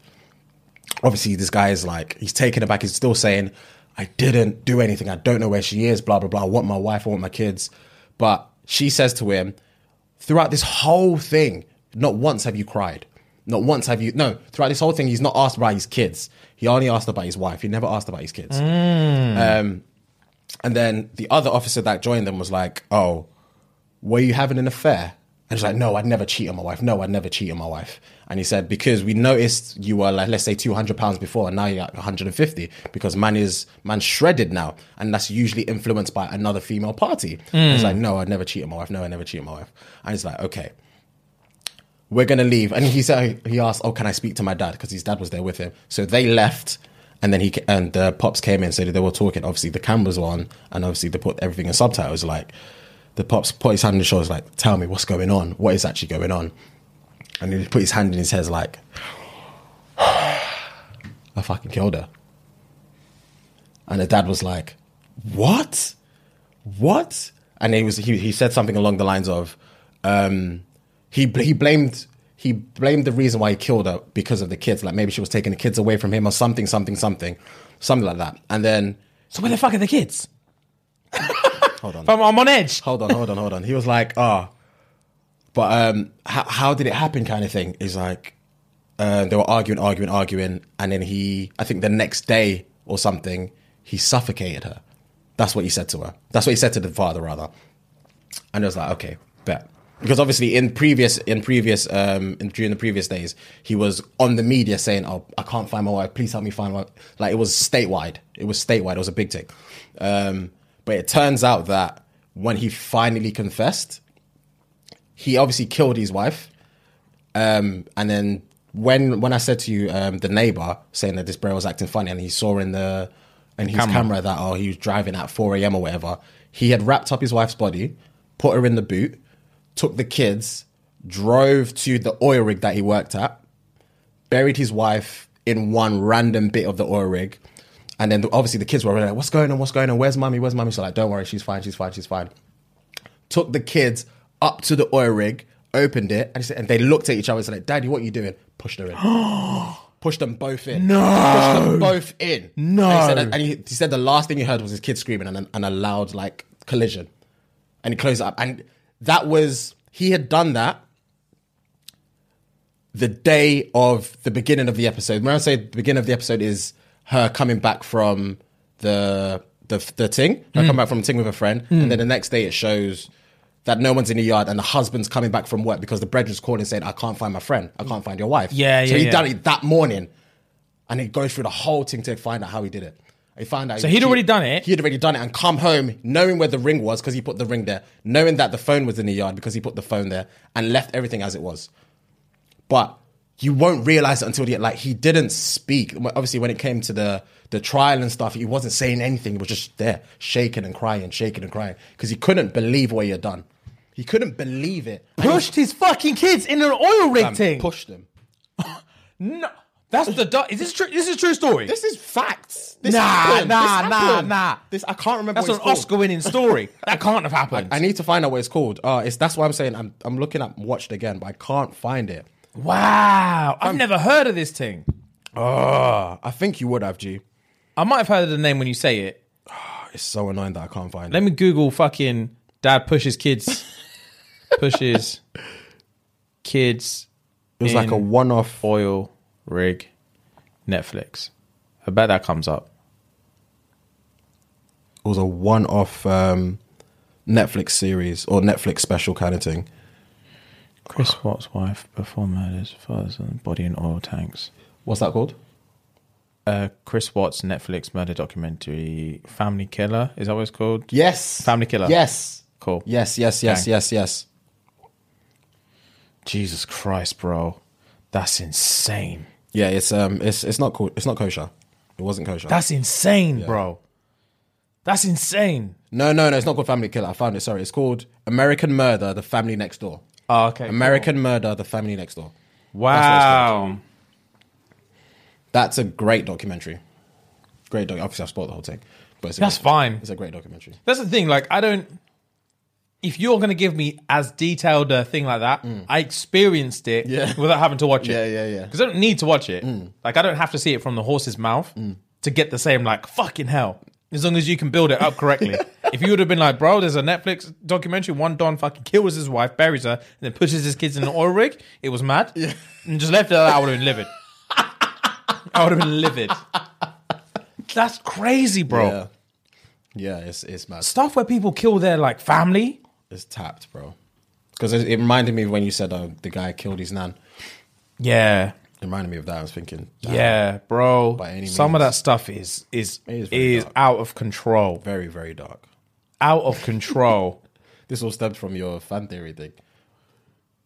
Obviously, this guy is like he's taken aback. He's still saying, "I didn't do anything. I don't know where she is." Blah blah blah. I want my wife. I want my kids. But she says to him, throughout this whole thing, not once have you cried. Not once have you. No, throughout this whole thing, he's not asked about his kids. He only asked about his wife. He never asked about his kids. Um, and then the other officer that joined them was like, "Oh, were you having an affair?" And she's like, "No, I'd never cheat on my wife. No, I'd never cheat on my wife." And he said, "Because we noticed you were like, let's say, two hundred pounds before, and now you're at one hundred and fifty because man is man shredded now, and that's usually influenced by another female party." He's like, "No, I'd never cheat on my wife. No, I never cheat on my wife." And he's like, "Okay." we're gonna leave. And he said he asked, "Oh, can I speak to my dad?" Because his dad was there with him. So they left, and then he and the pops came in. So they were talking. Obviously, the cameras were on, and obviously they put everything in subtitles. Like the pops put his hand on his shoulders, like, "Tell me what's going on. What is actually going on?" And he put his hand in his head, like, "I fucking killed her." And the dad was like, "What? What?" And he was he, he said something along the lines of, um, he he blamed he blamed the reason why he killed her because of the kids. Like maybe she was taking the kids away from him or something, something, something, something like that. And then So where the fuck are the kids? hold on, Fam, I'm on edge. hold on, hold on, hold on. He was like, "Ah, but um, how, how did it happen?" Kind of thing. is like, uh, they were arguing, arguing, arguing, and then he, I think the next day or something, he suffocated her. That's what he said to her. That's what he said to the father, rather. And I was like, okay, bet. Because obviously, in previous, in previous, um, in, during the previous days, he was on the media saying, "Oh, I can't find my wife. Please help me find my." wife." Like it was statewide. It was statewide. It was a big thing. Um, but it turns out that when he finally confessed, he obviously killed his wife. Um, and then when when I said to you, um, the neighbor saying that this bro was acting funny, and he saw in the in his Camera. camera. that oh he was driving at four a.m. or whatever, he had wrapped up his wife's body, put her in the boot, took the kids, drove to the oil rig that he worked at, buried his wife in one random bit of the oil rig. And then obviously the kids were like, "What's going on? What's going on? Where's mommy? Where's mommy?" So like, "Don't worry, she's fine. She's fine. She's fine." Took the kids up to the oil rig, opened it, and, said, and they looked at each other and said, like, "Daddy, what are you doing?" Pushed her in. Pushed them both in. No. Pushed them both in. No. And he said, and he, he said the last thing he heard was his kid screaming and, and a loud like collision. And he closed it up. And that was he had done that the day of the beginning of the episode. When I say the beginning of the episode is her coming back from the the the ting, her mm. coming back from the ting with a friend, and mm. then the next day it shows that no one's in the yard and the husband's coming back from work because the brethren's calling saying, "I can't find my friend, I can't find your wife." Yeah, yeah. So he yeah. done it that morning, and he goes through the whole thing to find out how he did it. He found out. So he'd already done it? He'd already done it and come home knowing where the ring was because he put the ring there, knowing that the phone was in the yard because he put the phone there, and left everything as it was. But you won't realize it until the like he didn't speak. Obviously, when it came to the the trial and stuff, he wasn't saying anything. He was just there, shaking and crying, shaking and crying because he couldn't believe what he had done. He couldn't believe it. Pushed his fucking kids in an oil rig thing. pushed them. No, that's the. du- Is this true? This is a true story. This is facts. This Nah, happened. nah, This nah, happened. nah. This I can't remember. That's what an it's called. Oscar-winning story. that can't have happened. I need to find out what it's called. Uh, it's that's why I'm saying I'm I'm looking at watched again, but I can't find it. wow, I've never heard of this thing. Oh, I think you would have G. I might have heard of the name when you say it. It's so annoying that I can't find it. Let me Google fucking dad pushes kids. Pushes kids It was like a one-off. oil rig Netflix. I bet that comes up. It was a one-off um, Netflix series or Netflix special kind of thing. Chris Watts' wife before murders, father's body in oil tanks. What's that called? Uh, Chris Watts Netflix murder documentary, Family Killer. Is that what it's called? Yes. Family Killer. Yes. Cool. Yes. Yes. Yes. Yes. Yes. Jesus Christ, bro. That's insane. Yeah. It's um. It's it's not cool. It's not kosher. It wasn't kosher. That's insane, bro. That's insane. no, no, no. It's not called Family Killer. I found it. Sorry. It's called American Murder: The Family Next Door. Oh, okay. American Murder: The Family Next Door. Wow. That's a great documentary. Great doc. Obviously, I've spoiled the whole thing, but it's a That's great- fine. It's a great documentary. That's the thing. Like, I don't. If you're going to give me as detailed a thing like that, I experienced it Mm. Yeah. without having to watch it. Yeah, yeah, yeah. Because I don't need to watch it. Like, I don't have to see it from the horse's mouth to get the same, like, fucking hell. As long as you can build it up correctly. if you would have been like, bro, there's a Netflix documentary, one Don fucking kills his wife, buries her, and then pushes his kids in an oil rig, it was mad. Yeah. And just left it I would have been livid. I would have been livid. That's crazy, bro. Yeah, yeah. It's it's mad. Stuff where people kill their, like, family. It's tapped, bro. Because it, it reminded me of when you said uh, the guy killed his nan. Yeah. It reminded me of that. I was thinking, damn, Yeah, bro. By any Some of means. that stuff is is It is is, very dark. out of control. very very dark. Out of control. This all stemmed from your fan theory thing.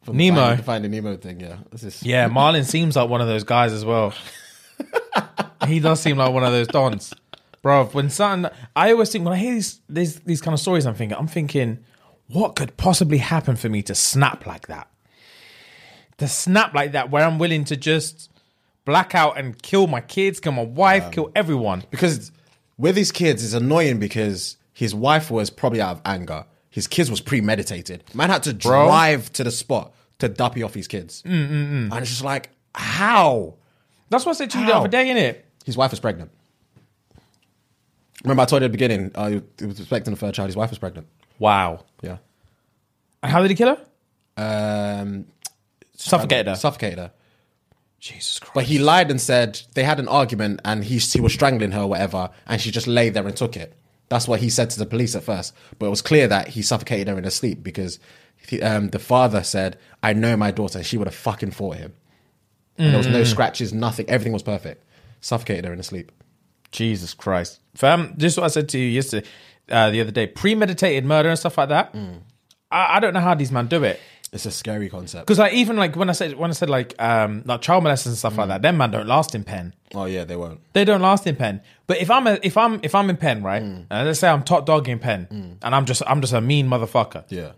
From Nemo. the Finding, the Nemo thing. Yeah, this is yeah, Marlin seems like one of those guys as well. he does seem like one of those dons. Bro, when something I always think when I hear these these these kind of stories I'm thinking I'm thinking what could possibly happen for me to snap like that? To snap like that where I'm willing to just black out and kill my kids, kill my wife, um, kill everyone. because with his kids, it's annoying because his wife was probably out of anger. His kids was premeditated. Man had to Bro. drive to the spot to duppy off his kids, mm, mm, mm. and it's just like how That's what I said to you the How? other day, innit? his wife was pregnant. Remember, I told you at the beginning, uh, he was expecting a third child. His wife was pregnant. Wow. Yeah. And how did he kill her? Um, Suffocated her. Suffocated her. Jesus Christ. But he lied and said they had an argument and he, he was strangling her or whatever, and she just lay there and took it. That's what he said to the police at first. But it was clear that he suffocated her in her sleep because he, um, the father said, I know my daughter, she would have fucking fought him. And there was no scratches, nothing. Everything was perfect. Suffocated her in her sleep. Jesus Christ. Fam, this is what I said to you yesterday, uh, the other day. Premeditated murder and stuff like that. Mm. I, I don't know how these men do it. It's a scary concept. Because like even like when I said when I said like um like child molesters and stuff like mm. that, them man don't last in pen. Oh, yeah, they won't. They don't last in pen. But if I'm a, if I'm if I'm in pen, right? And let's say I'm top dog in pen, and I'm just I'm just a mean motherfucker. Yeah.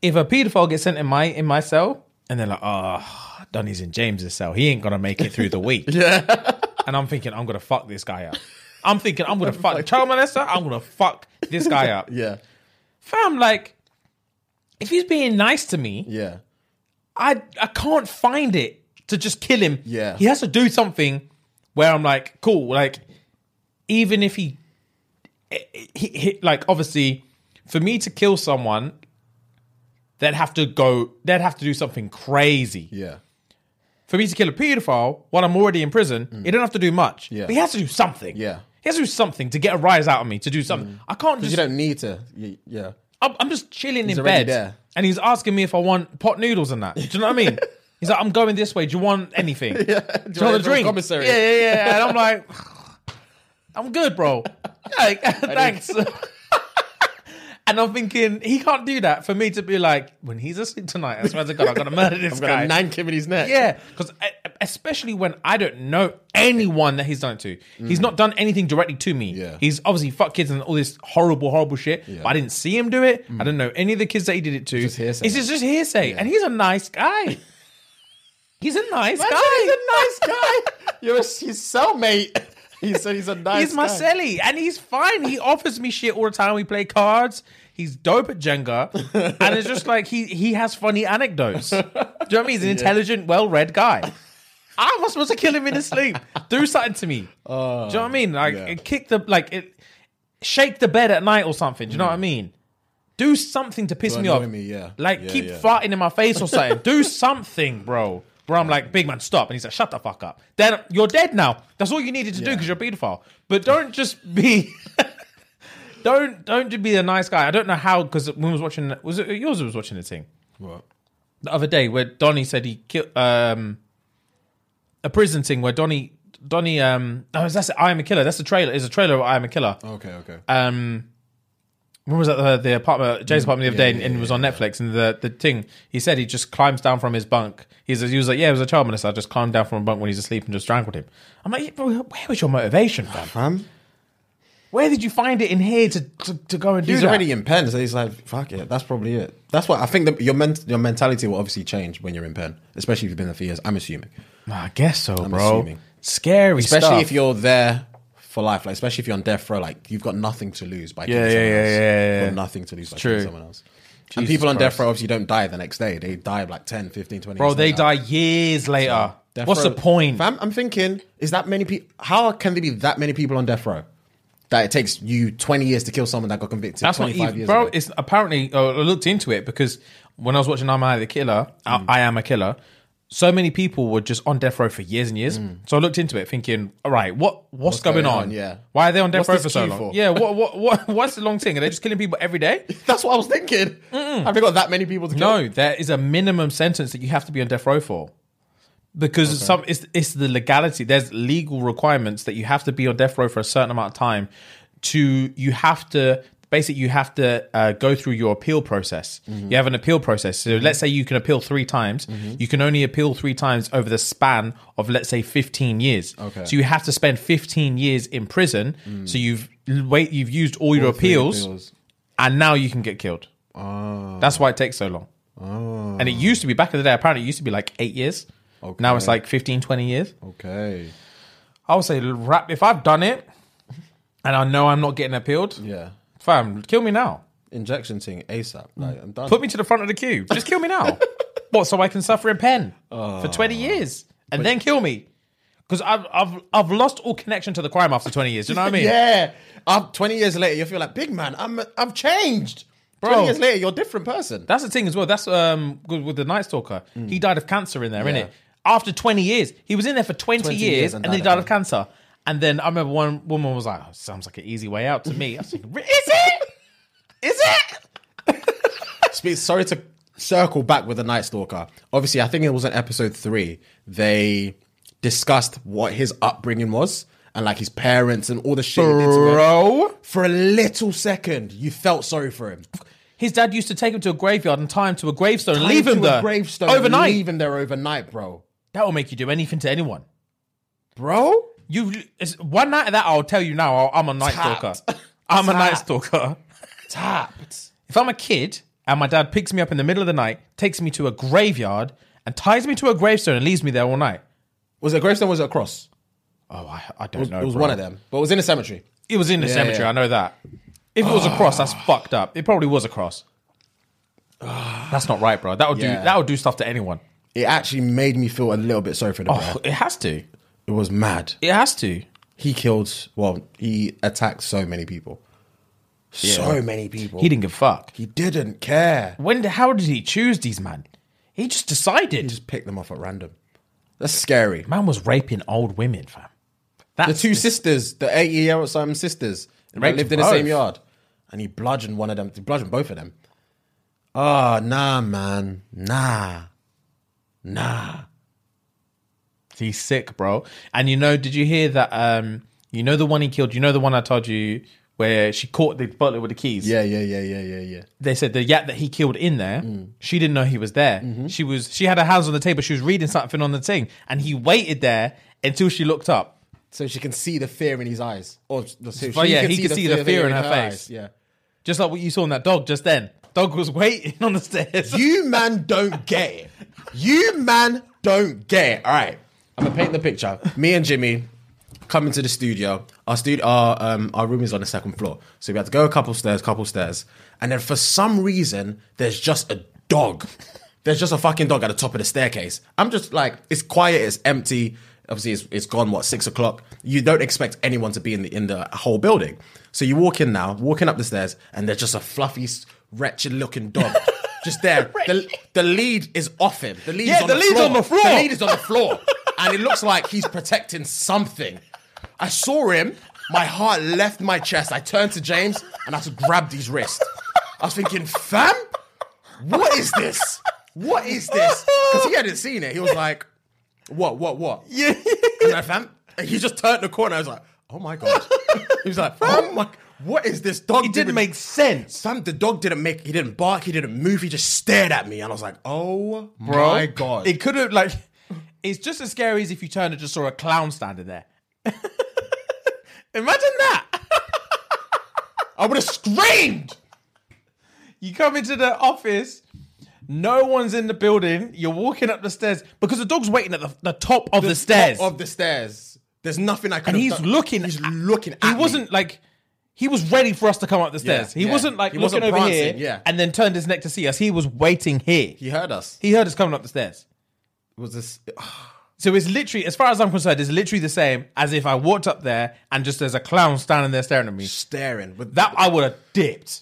If a pedophile gets sent in my in my cell, and they're like, ah, oh, Donny's in James's cell, he ain't gonna make it through the week. yeah. And I'm thinking I'm gonna fuck this guy up. I'm thinking I'm gonna fuck child molester. I'm gonna fuck this guy up. Yeah. Fam, like, if he's being nice to me, Yeah. I I can't find it to just kill him. Yeah. He has to do something where I'm like, cool, like even if he, he, he like obviously for me to kill someone, they'd have to go they'd have to do something crazy. Yeah. for me to kill a pedophile while I'm already in prison, he don't have to do much. Mm. Yeah. But he has to do something. Yeah. He has to do something to get a rise out of me to do something. Mm. I can't just. you don't need to. Yeah. I'm, I'm just chilling in already bed, there. and he's asking me if I want pot noodles and that. Do you know what I mean? He's like, I'm going this way. Do you want anything? yeah. Do you want a drink? commissary? Yeah, yeah, yeah. And I'm like, I'm good, bro. Like, thanks. and I'm thinking he can't do that for me to be like, when he's asleep tonight, I swear to God, I'm gonna murder this I've guy. a nank him in his neck. Yeah, because eh, especially when I don't know anyone that he's done it to. He's not done anything directly to me. Mm. Yeah. He's obviously fucked kids and all this horrible, horrible shit. But I didn't see him do it. I don't know any of the kids that he did it to. Mm. Just hearsay. It's just, just hearsay. And he's a nice guy. he's a nice guy. he's a nice guy. You're a, his cellmate. He said he's a nice He's my guy. and he's fine. He offers me shit all the time. We play cards. He's dope at Jenga, and it's just like he he has funny anecdotes. Do you know what I mean? He's an intelligent, well-read guy. I supposed to kill him in his sleep? Do something to me. Do you know what I mean? Like yeah. kick the like it, shake the bed at night or something. Do you know what I mean? Do something to piss me off. me, yeah. Like Yeah, keep yeah. farting in my face or something. Do something, bro. Where I'm like, big man, stop. And he's like, shut the fuck up. Then you're dead now. That's all you needed to do because you're a pedophile. But don't just be. don't don't just be a nice guy. I don't know how because when I was watching, was it yours? who was watching the thing What? the other day where Donny said he killed um a prison thing where Donny Donny um no that's I am a killer. That's the trailer. Is a trailer of I am a killer. Okay, okay. Um when was that the, the apartment Jay's apartment the other Mm, yeah, day yeah, and it was on Netflix and the the thing he said he just climbs down from his bunk. He's he was like, Yeah, it was a child molester. I just climbed down from a bunk when he's asleep and just strangled him. I'm like, where was your motivation, fam? Fam, Where did you find it in here to, to, to go and do it? he's that? already in pen, so he's like, "Fuck it." That's probably it. That's what I think. That your ment- your mentality will obviously change when you're in pen, especially if you've been there for years. I'm assuming, I guess so, bro. assuming. Scary especially stuff. if you're there for life. Like, especially if you're on death row, like you've got nothing to lose by killing Yeah, someone yeah, else. yeah, yeah, You've yeah. got nothing to lose by true. killing someone else. and Jesus people on death Christ. row obviously don't die the next day. They die like 10, 15, 20 Bro, years they later. die years later. Death What's row- the point? Fam, I'm thinking, is that many people? How can there be that many people on death row? That it takes you 20 years to kill someone that got convicted That's not 25 even, years bro. ago. It's apparently uh, I looked into it because when I was watching I'm I the Killer, Mm. I, I am a killer. So many people were just on death row for years and years. So I looked into it, thinking, all right, what what's, going, Mm. going on? on? Yeah. why are they on death What's row for so long? for? Yeah, what what what what's the long thing? Are they just killing people every day? That's what I was thinking. Have they got that many people to kill? No, there is a minimum sentence that you have to be on death row for. Because some it's it's the legality. There's legal requirements that you have to be on death row for a certain amount of time. To you have to basically you have to uh, go through your appeal process. Mm-hmm. You have an appeal process. So let's say you can appeal three times. You can only appeal three times over the span of let's say 15 years. Okay. Mm. So you have to spend 15 years in prison. So you've wait you've used all your appeals, appeals. and now you can get killed. Oh. That's why it takes so long. Oh. And it used to be back in the day, apparently it used to be like eight years. Now it's like 15, 20 years. Okay. I would say rap if I've done it and I know I'm not getting appealed, Yeah. fam, kill me now. Injection thing ASAP. Mm. Like, I'm done. Put me to the front of the queue. Just kill me now. what, so I can suffer in pen for ah. 20 Oh. years and then kill me? Because I've, I've, I've lost all connection to the crime after 20 years. Do You know what I mean? Yeah. 20 years later, you feel like, big man, I'm, I've changed. Bro. 20 years later, you're a different person. That's the thing as well. That's um good with the Night Stalker. Mm. He died of cancer in there, innit? After 20 years. He was in there for 20, 20 years, years and, and then he died of cancer. And then I remember one woman was like, oh, sounds like an easy way out to me. I was thinking, is it? Is it? Sorry to circle back with the Night Stalker. Obviously, I think it was in episode three. They discussed what his upbringing was and like his parents and all the shit. he did to him. Bro. For a little second, you felt sorry for him. His dad used to take him to a graveyard and tie him to a gravestone and leave him a there gravestone, overnight. Leave him there overnight, bro. That will make you do anything to anyone. Bro, You it's, one night of that, I'll tell you now. I'm a night Tapped. stalker. I'm a night stalker. tapped. If I'm a kid and my dad picks me up in the middle of the night, takes me to a graveyard, and ties me to a gravestone and leaves me there all night. Was it a gravestone? or Was it a cross? Oh, I, I don't know. it was bro. one of them, but it was in a cemetery. It was in the Yeah, cemetery. yeah. I know that. If it was a ah. cross, that's fucked up. It probably was a cross. Ah. that's not right, bro. That would Yeah. do. That would do stuff to anyone. It actually made me feel a little bit sorry for the Oh, it has to. It was mad. It has to. He killed. Well, he attacked so many people. So many people. He didn't give a fuck. He didn't care. When? How did he choose these man? He just decided. He just picked them off at random. That's scary. Man was raping old women, fam. The That's two sisters, the eight year old Simon sisters, they Raped lived in the both. same yard. And he bludgeoned one of them, he bludgeoned both of them. Oh, nah, man. Nah. Nah. He's sick, bro. And you know, did you hear that? Um, you know the one he killed. You know the one I told you where she caught the butler with the keys. Yeah, yeah, yeah, yeah, yeah, yeah. They said the yak that he killed in there. She didn't know he was there. She was. She had her hands on the table. She was reading something on the thing, and he waited there until she looked up. So she can see the fear in his eyes. Or so But yeah, can he could see the fear in her face. eyes, Yeah. Just like what you saw in that dog just then. Dog was waiting on the stairs. You man don't get it. You man don't get it. All right. I'm gonna paint the picture. Me and Jimmy come into the studio. Our studio, our um, our room is on the second floor, so we had to go a couple stairs, couple stairs, and then for some reason, there's just a dog. There's just a fucking dog at the top of the staircase. I'm just like, it's quiet, it's empty. Obviously, it's, it's gone. What six o'clock? You don't expect anyone to be in the in the whole building. So you walk in now, walking up the stairs, and there's just a fluffy, wretched looking dog. Just there, the, the lead is off him. The lead Yeah, is on the the, lead's floor. on the floor. The lead is on the floor, and it looks like he's protecting something. I saw him. My heart left my chest. I turned to James and I just grabbed his wrist. I was thinking, fam, what is this? What is this? Because he hadn't seen it. He was like, what, what, what? yeah. I was fam. And he just turned the corner. I was like, oh my god. He was like, oh my, what is this dog? It didn't doing? make sense. Fam, the dog didn't make. He didn't bark. He didn't move. He just stared at me, and I was like, "Oh bro. my god!" It could have like it's just as scary as if you turned and just saw a clown standing there. Imagine that. I would have screamed. You come into the office, no one's in the building, you're walking up the stairs because the dog's waiting at the, the top of the, stairs. Top of the stairs. There's nothing I could. and have he's done. looking He's at- looking. At He me. wasn't like he was ready for us to come up the stairs. he yeah. wasn't like He looking wasn't over prancing, here yeah. and then turned his neck to see us. He was waiting here. He heard us. He heard us coming up the stairs. was this? So it's literally, as far as I'm concerned, it's literally the same as if I walked up there and just there's a clown standing there staring at me. staring with That I would have dipped.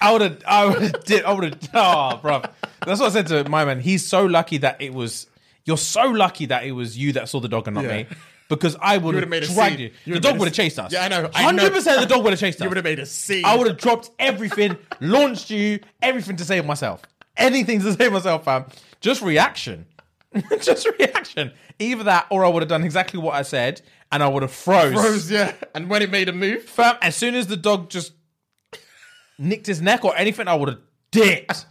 I would have, I would have dipped. I would have, ah, oh, bro. That's what I said to my man. He's so lucky that it was, you're so lucky that it was you that saw the dog and not Yeah. me. Because I would have made a dragged. You The dog would have chased us. Yeah, I know, 100% the dog would have chased us. You would have made a scene. I would have dropped everything, launched you, everything to save myself. Anything to save myself, fam. Just reaction. Just reaction. Either that or I would have done exactly what I said and I would have froze. Rose, yeah. And when it made a move, Fam, as soon as the dog just nicked his neck or anything, I would have dipped.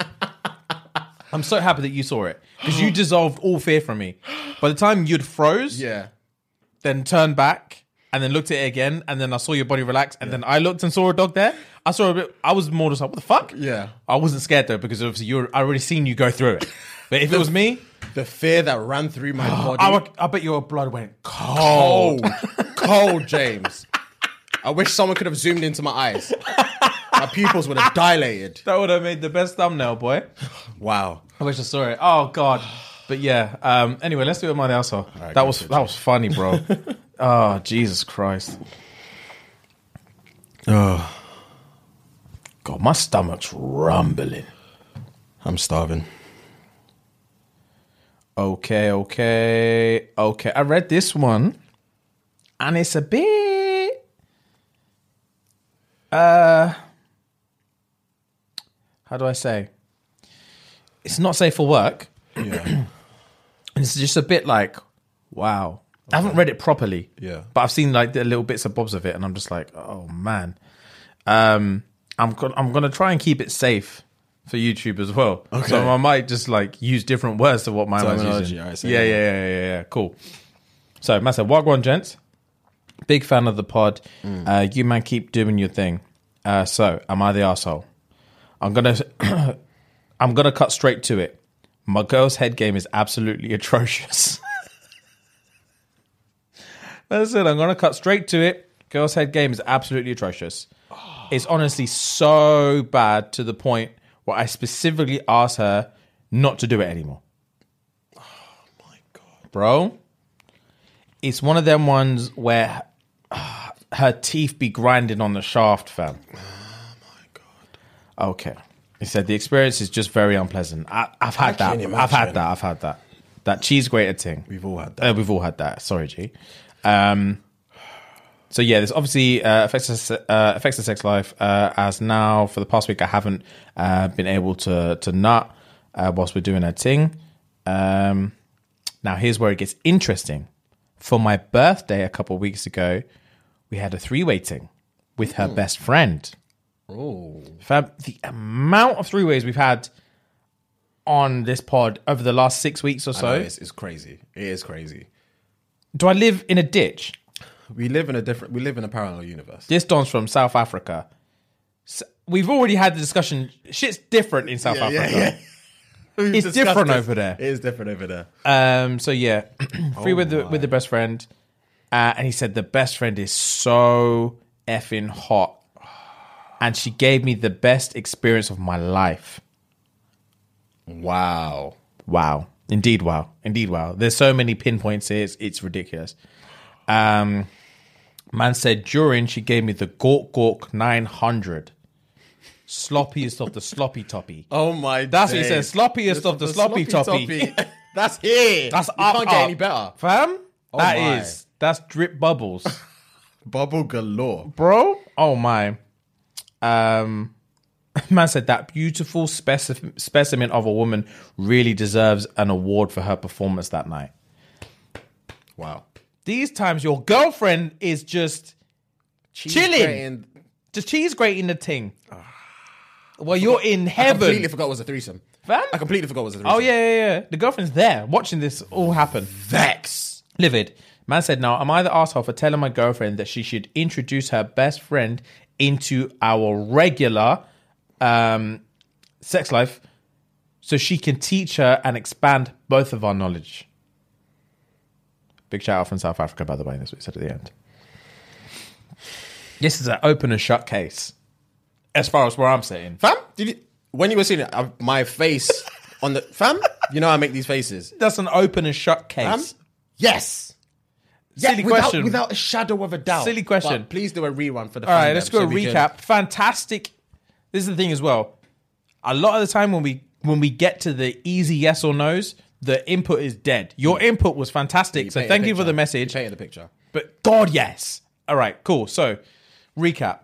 I'm so happy that you saw it because you dissolved all fear from me. By the time you'd froze, yeah. Then turned back and then looked at it again, and then I saw your body relax, and then I looked and saw a dog there. I saw a bit. I was more just like, what the fuck? Yeah. I wasn't scared though because obviously you're. I already seen you go through it. But if it was me, The fear that ran through my body. I, I bet your blood went cold. cold, cold, James. I wish someone could have zoomed into my eyes. My pupils would have dilated. That would have made the best thumbnail, boy. Wow. I wish I saw it. Oh god. But yeah. Um. Anyway, let's do it, my also. right, that was that was funny, bro. oh Jesus Christ. Oh, God, my stomach's rumbling. I'm starving. Okay, okay, okay. I read this one, and it's a bit. Uh, how do I say? It's not safe for work, Yeah. and it's just a bit like, wow. I haven't read it properly, Yeah. but I've seen like the little bits and bobs of it, and I'm just like, oh man. Um, I'm go- I'm gonna try and keep it safe for YouTube as well. Okay. So I might just like use different words to what my Terminology, using. so yeah, yeah. yeah, yeah, yeah, yeah. Cool. So, man said, "Wagwan gents, big fan of the pod. Mm. Uh, you man keep doing your thing. Uh, so, am I the asshole? I'm gonna, I'm gonna cut straight to it. My girl's head game is absolutely atrocious. That's it. I'm gonna cut straight to it. Girl's head game is absolutely atrocious. It's honestly so bad to the point where I specifically asked her not to do it anymore. Oh my god, bro! It's one of them ones where uh, her teeth be grinding on the shaft, fam. Oh my god. Okay. He said the experience is just very unpleasant. I, I've had that. I've had that. I've had that. That cheese grater thing. We've all had that. Uh, we've all had that. Sorry, G. Um, so yeah, this obviously uh, affects us, uh, affects the sex life. Uh, as now, for the past week, I haven't uh, been able to to nut uh, whilst we're doing our thing. Um, now, here's where it gets interesting. For my birthday a couple of weeks ago, we had a three way thing with her best friend. Oh, Fab, the amount of three ways we've had on this pod over the last six weeks or so so. it's, it's crazy. It is crazy. Do I live in a ditch? We live in a different. We live in a parallel universe. This Don's from South Africa. S- We've already had the discussion. Shit's different in South Africa. We've It's discussed different this. over there. It is different over there. Um. So yeah, free with the with the best friend, uh, and he said the best friend is so effing hot, and she gave me the best experience of my life. Wow. Wow. Indeed, wow. Indeed, wow. There's so many pinpoints here. It's, it's ridiculous. Um, man said during she gave me the Gork Gork 900. Sloppiest of the sloppy toppy. Oh my. That's what he said. Sloppiest of the sloppy toppy. That's here. That's you up, can't get up. any better. Fam? Oh That my. is. That's drip bubbles. Bubble galore. Bro? Oh my. Um man said that beautiful speci- specimen of a woman really deserves an award for her performance that night. Wow. These times your girlfriend is just Cheese Chilling. grating. just cheese grating the thing. Well, you're in I heaven. completely forgot it was a threesome. Fam? I completely forgot it was a threesome. Oh yeah, yeah, yeah. The girlfriend's there watching this all happen. Vex. Livid. Man said, now, am I the asshole for telling my girlfriend that she should introduce her best friend into our regular um, sex life so she can teach her and expand both of our knowledge? Big shout out from South Africa, by the way. That's what he said at the end. This is an open and shut case, as far as where I'm sitting. Fam, did you, when you were seeing it, uh, my face on the fam. You know I make these faces. That's an open and shut case. Fam. Yes. Silly without, question. Without a shadow of a doubt. Silly question. But please do a rerun for the. All right, let's go recap. Recap. Fantastic. This is the thing as well. A lot of the time when we when we get to the easy yes or no's, the input is dead. Your mm. input was fantastic, so thank you for the message. Painting the picture. But God, yes. All right, cool. So, recap.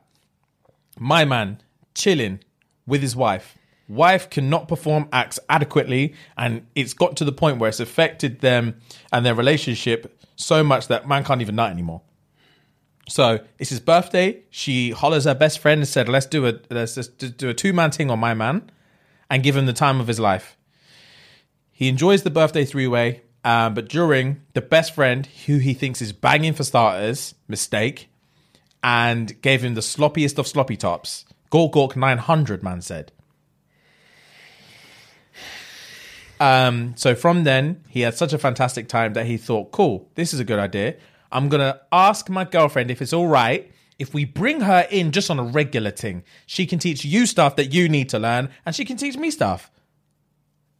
My man chilling with his wife. Wife cannot perform acts adequately, and it's got to the point where it's affected them and their relationship so much that man can't even nut anymore. So it's his birthday. She hollers her best friend and said, "Let's do a let's just do a two man thing on my man, and give him the time of his life." He enjoys the birthday three way, um, but during the best friend, who he thinks is banging for starters, mistake, and gave him the sloppiest of sloppy tops. Gork Gork 900, man said. Um, so from then, he had such a fantastic time that he thought, cool, this is a good idea. I'm going to ask my girlfriend if it's all right if we bring her in just on a regular thing. She can teach you stuff that you need to learn, and she can teach me stuff.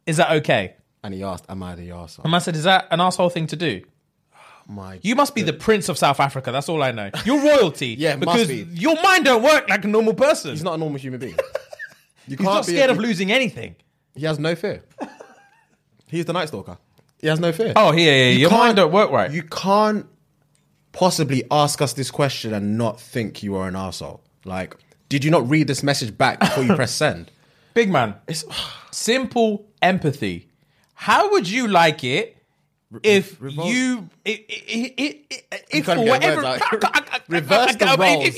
Is that okay? And he asked, "Am I the arsehole? And I said, is that an asshole thing to do? My You must be the prince of South Africa. That's all I know. You're royalty. Yeah, because be. your mind don't work like a normal person. He's not a normal human being. You He's not be- scared of losing anything. He has no fear. He's the Night Stalker. He has no fear. Oh, yeah, yeah. You Your mind don't work right. You can't possibly ask us this question and not think you are an asshole. Like, did you not read this message back before you press send? Big man. It's Simple empathy. How would you like it if revolt. you if, if, if, if for whatever. Reverse the roles.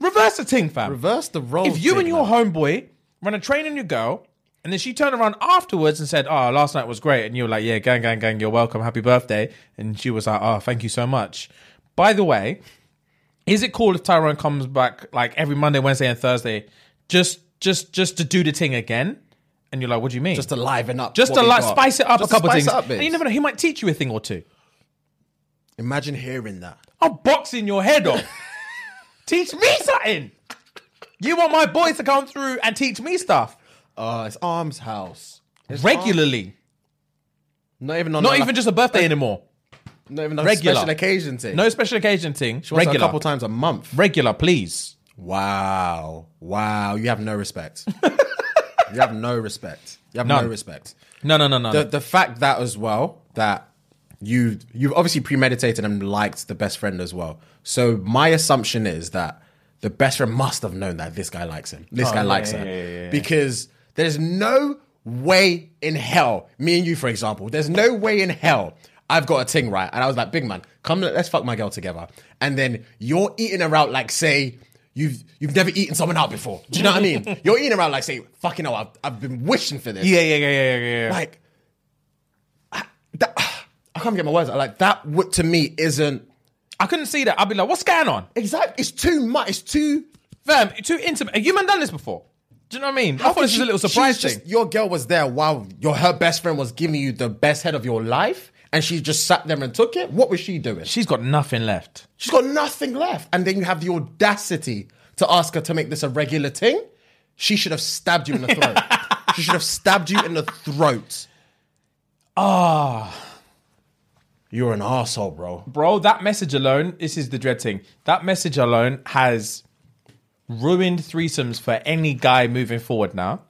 reverse the thing, fam. reverse the roles. if you and your man. homeboy run a train on your girl, and then she turned around afterwards and said, "Oh, last night was great," and you were like, "Yeah, gang, gang, gang, you're welcome, happy birthday," and she was like, "Oh, thank you so much." By the way, is it cool if Tyrone comes back like every Monday, Wednesday, and Thursday, just just just to do the thing again? And you're like, "What do you mean?" just to liven up, just to like got. spice it up Just a couple things. up, and you never know, he might teach you a thing or two. Imagine hearing that. I'm boxing your head off. teach me something. You want my boys to come through and teach me stuff Oh, it's Arms House. Regularly. Not even on Not a- even just a birthday anymore. not even a regular. special occasion thing. No special occasion thing. She wants it Regular. a couple times a month. Regular, please. Wow, wow, you have no respect. You have no respect. You have None. no respect. No, no, no, no. The no. the fact that as well that you you've obviously premeditated and liked the best friend as well. So my assumption is that the best friend must have known that this guy likes him. This oh, guy Oh, yeah, likes her yeah, yeah, yeah. because there's no way in hell. Me and you, for example, there's no way in hell. I've got a ting right, and I was like, "Big man, come, let's fuck my girl together." And then you're eating her out like, say, you've you've never eaten someone out before. Do you know what I mean? You're eating her out like, say, "Fucking hell, I've, I've been wishing for this." yeah, yeah, yeah, yeah, yeah, yeah. like I, that, I can't get my words out. Like that would to me isn't I couldn't see that. I'd be like, what's going on? exactly. It's too much. It's too. Fam, too intimate. Have you man done this before? Do you know what I mean? I thought this was a little surprise thing. your girl was there while your her best friend was giving you the best head of your life, and she just sat there and took it. What was she doing? She's got nothing left. She's got nothing left, and then you have the audacity to ask her to make this a regular thing. She should have stabbed you in the throat. she should have stabbed you in the throat. Ah. You're an asshole, bro. Bro, that message alone, this is the dread thing. That message alone has ruined threesomes for any guy moving forward now.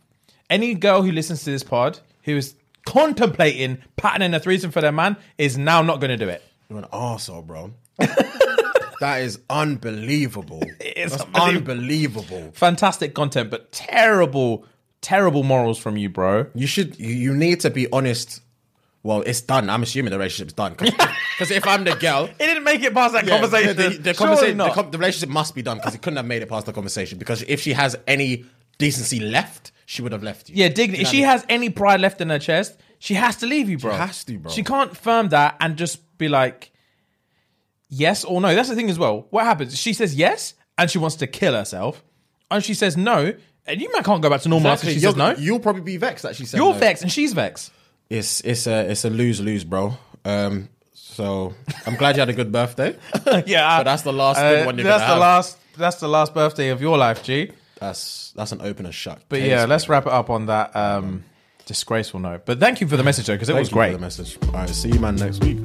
Any girl who listens to this pod who is contemplating patterning a threesome for their man is now not going to do it. You're an arsehole, bro. that is unbelievable. It is That's unbelievable. unbelievable. Fantastic content, but terrible, terrible morals from you, bro. You should. You, you need to be honest. Well, it's done. I'm assuming the relationship's done. Because if I'm the girl, It didn't make it past that yeah, conversation. the, the, the conversation, the, com- the relationship must be done because it couldn't have made it past the conversation. Because if she has any decency left, she would have left you. Yeah, dignity. If she has any pride left in her chest, she has to leave you, bro. She has to, bro. She can't firm that and just be like, yes or no. That's the thing as well. What happens? She says yes, and she wants to kill herself, and she says no, and you man can't go back to normal after she You'll- says no. You'll probably be vexed that she said You're no. vexed, and she's vexed. It's it's a it's a lose lose, bro. Um, so I'm glad you had a good birthday. yeah, But that's the last good one you're That's the have. last. That's the last birthday of your life, G. That's that's an opener shut. But case, yeah, let's wrap it up on that um, disgraceful note. But thank you for the message though, because it was you for great. the message. All right, see you man next week.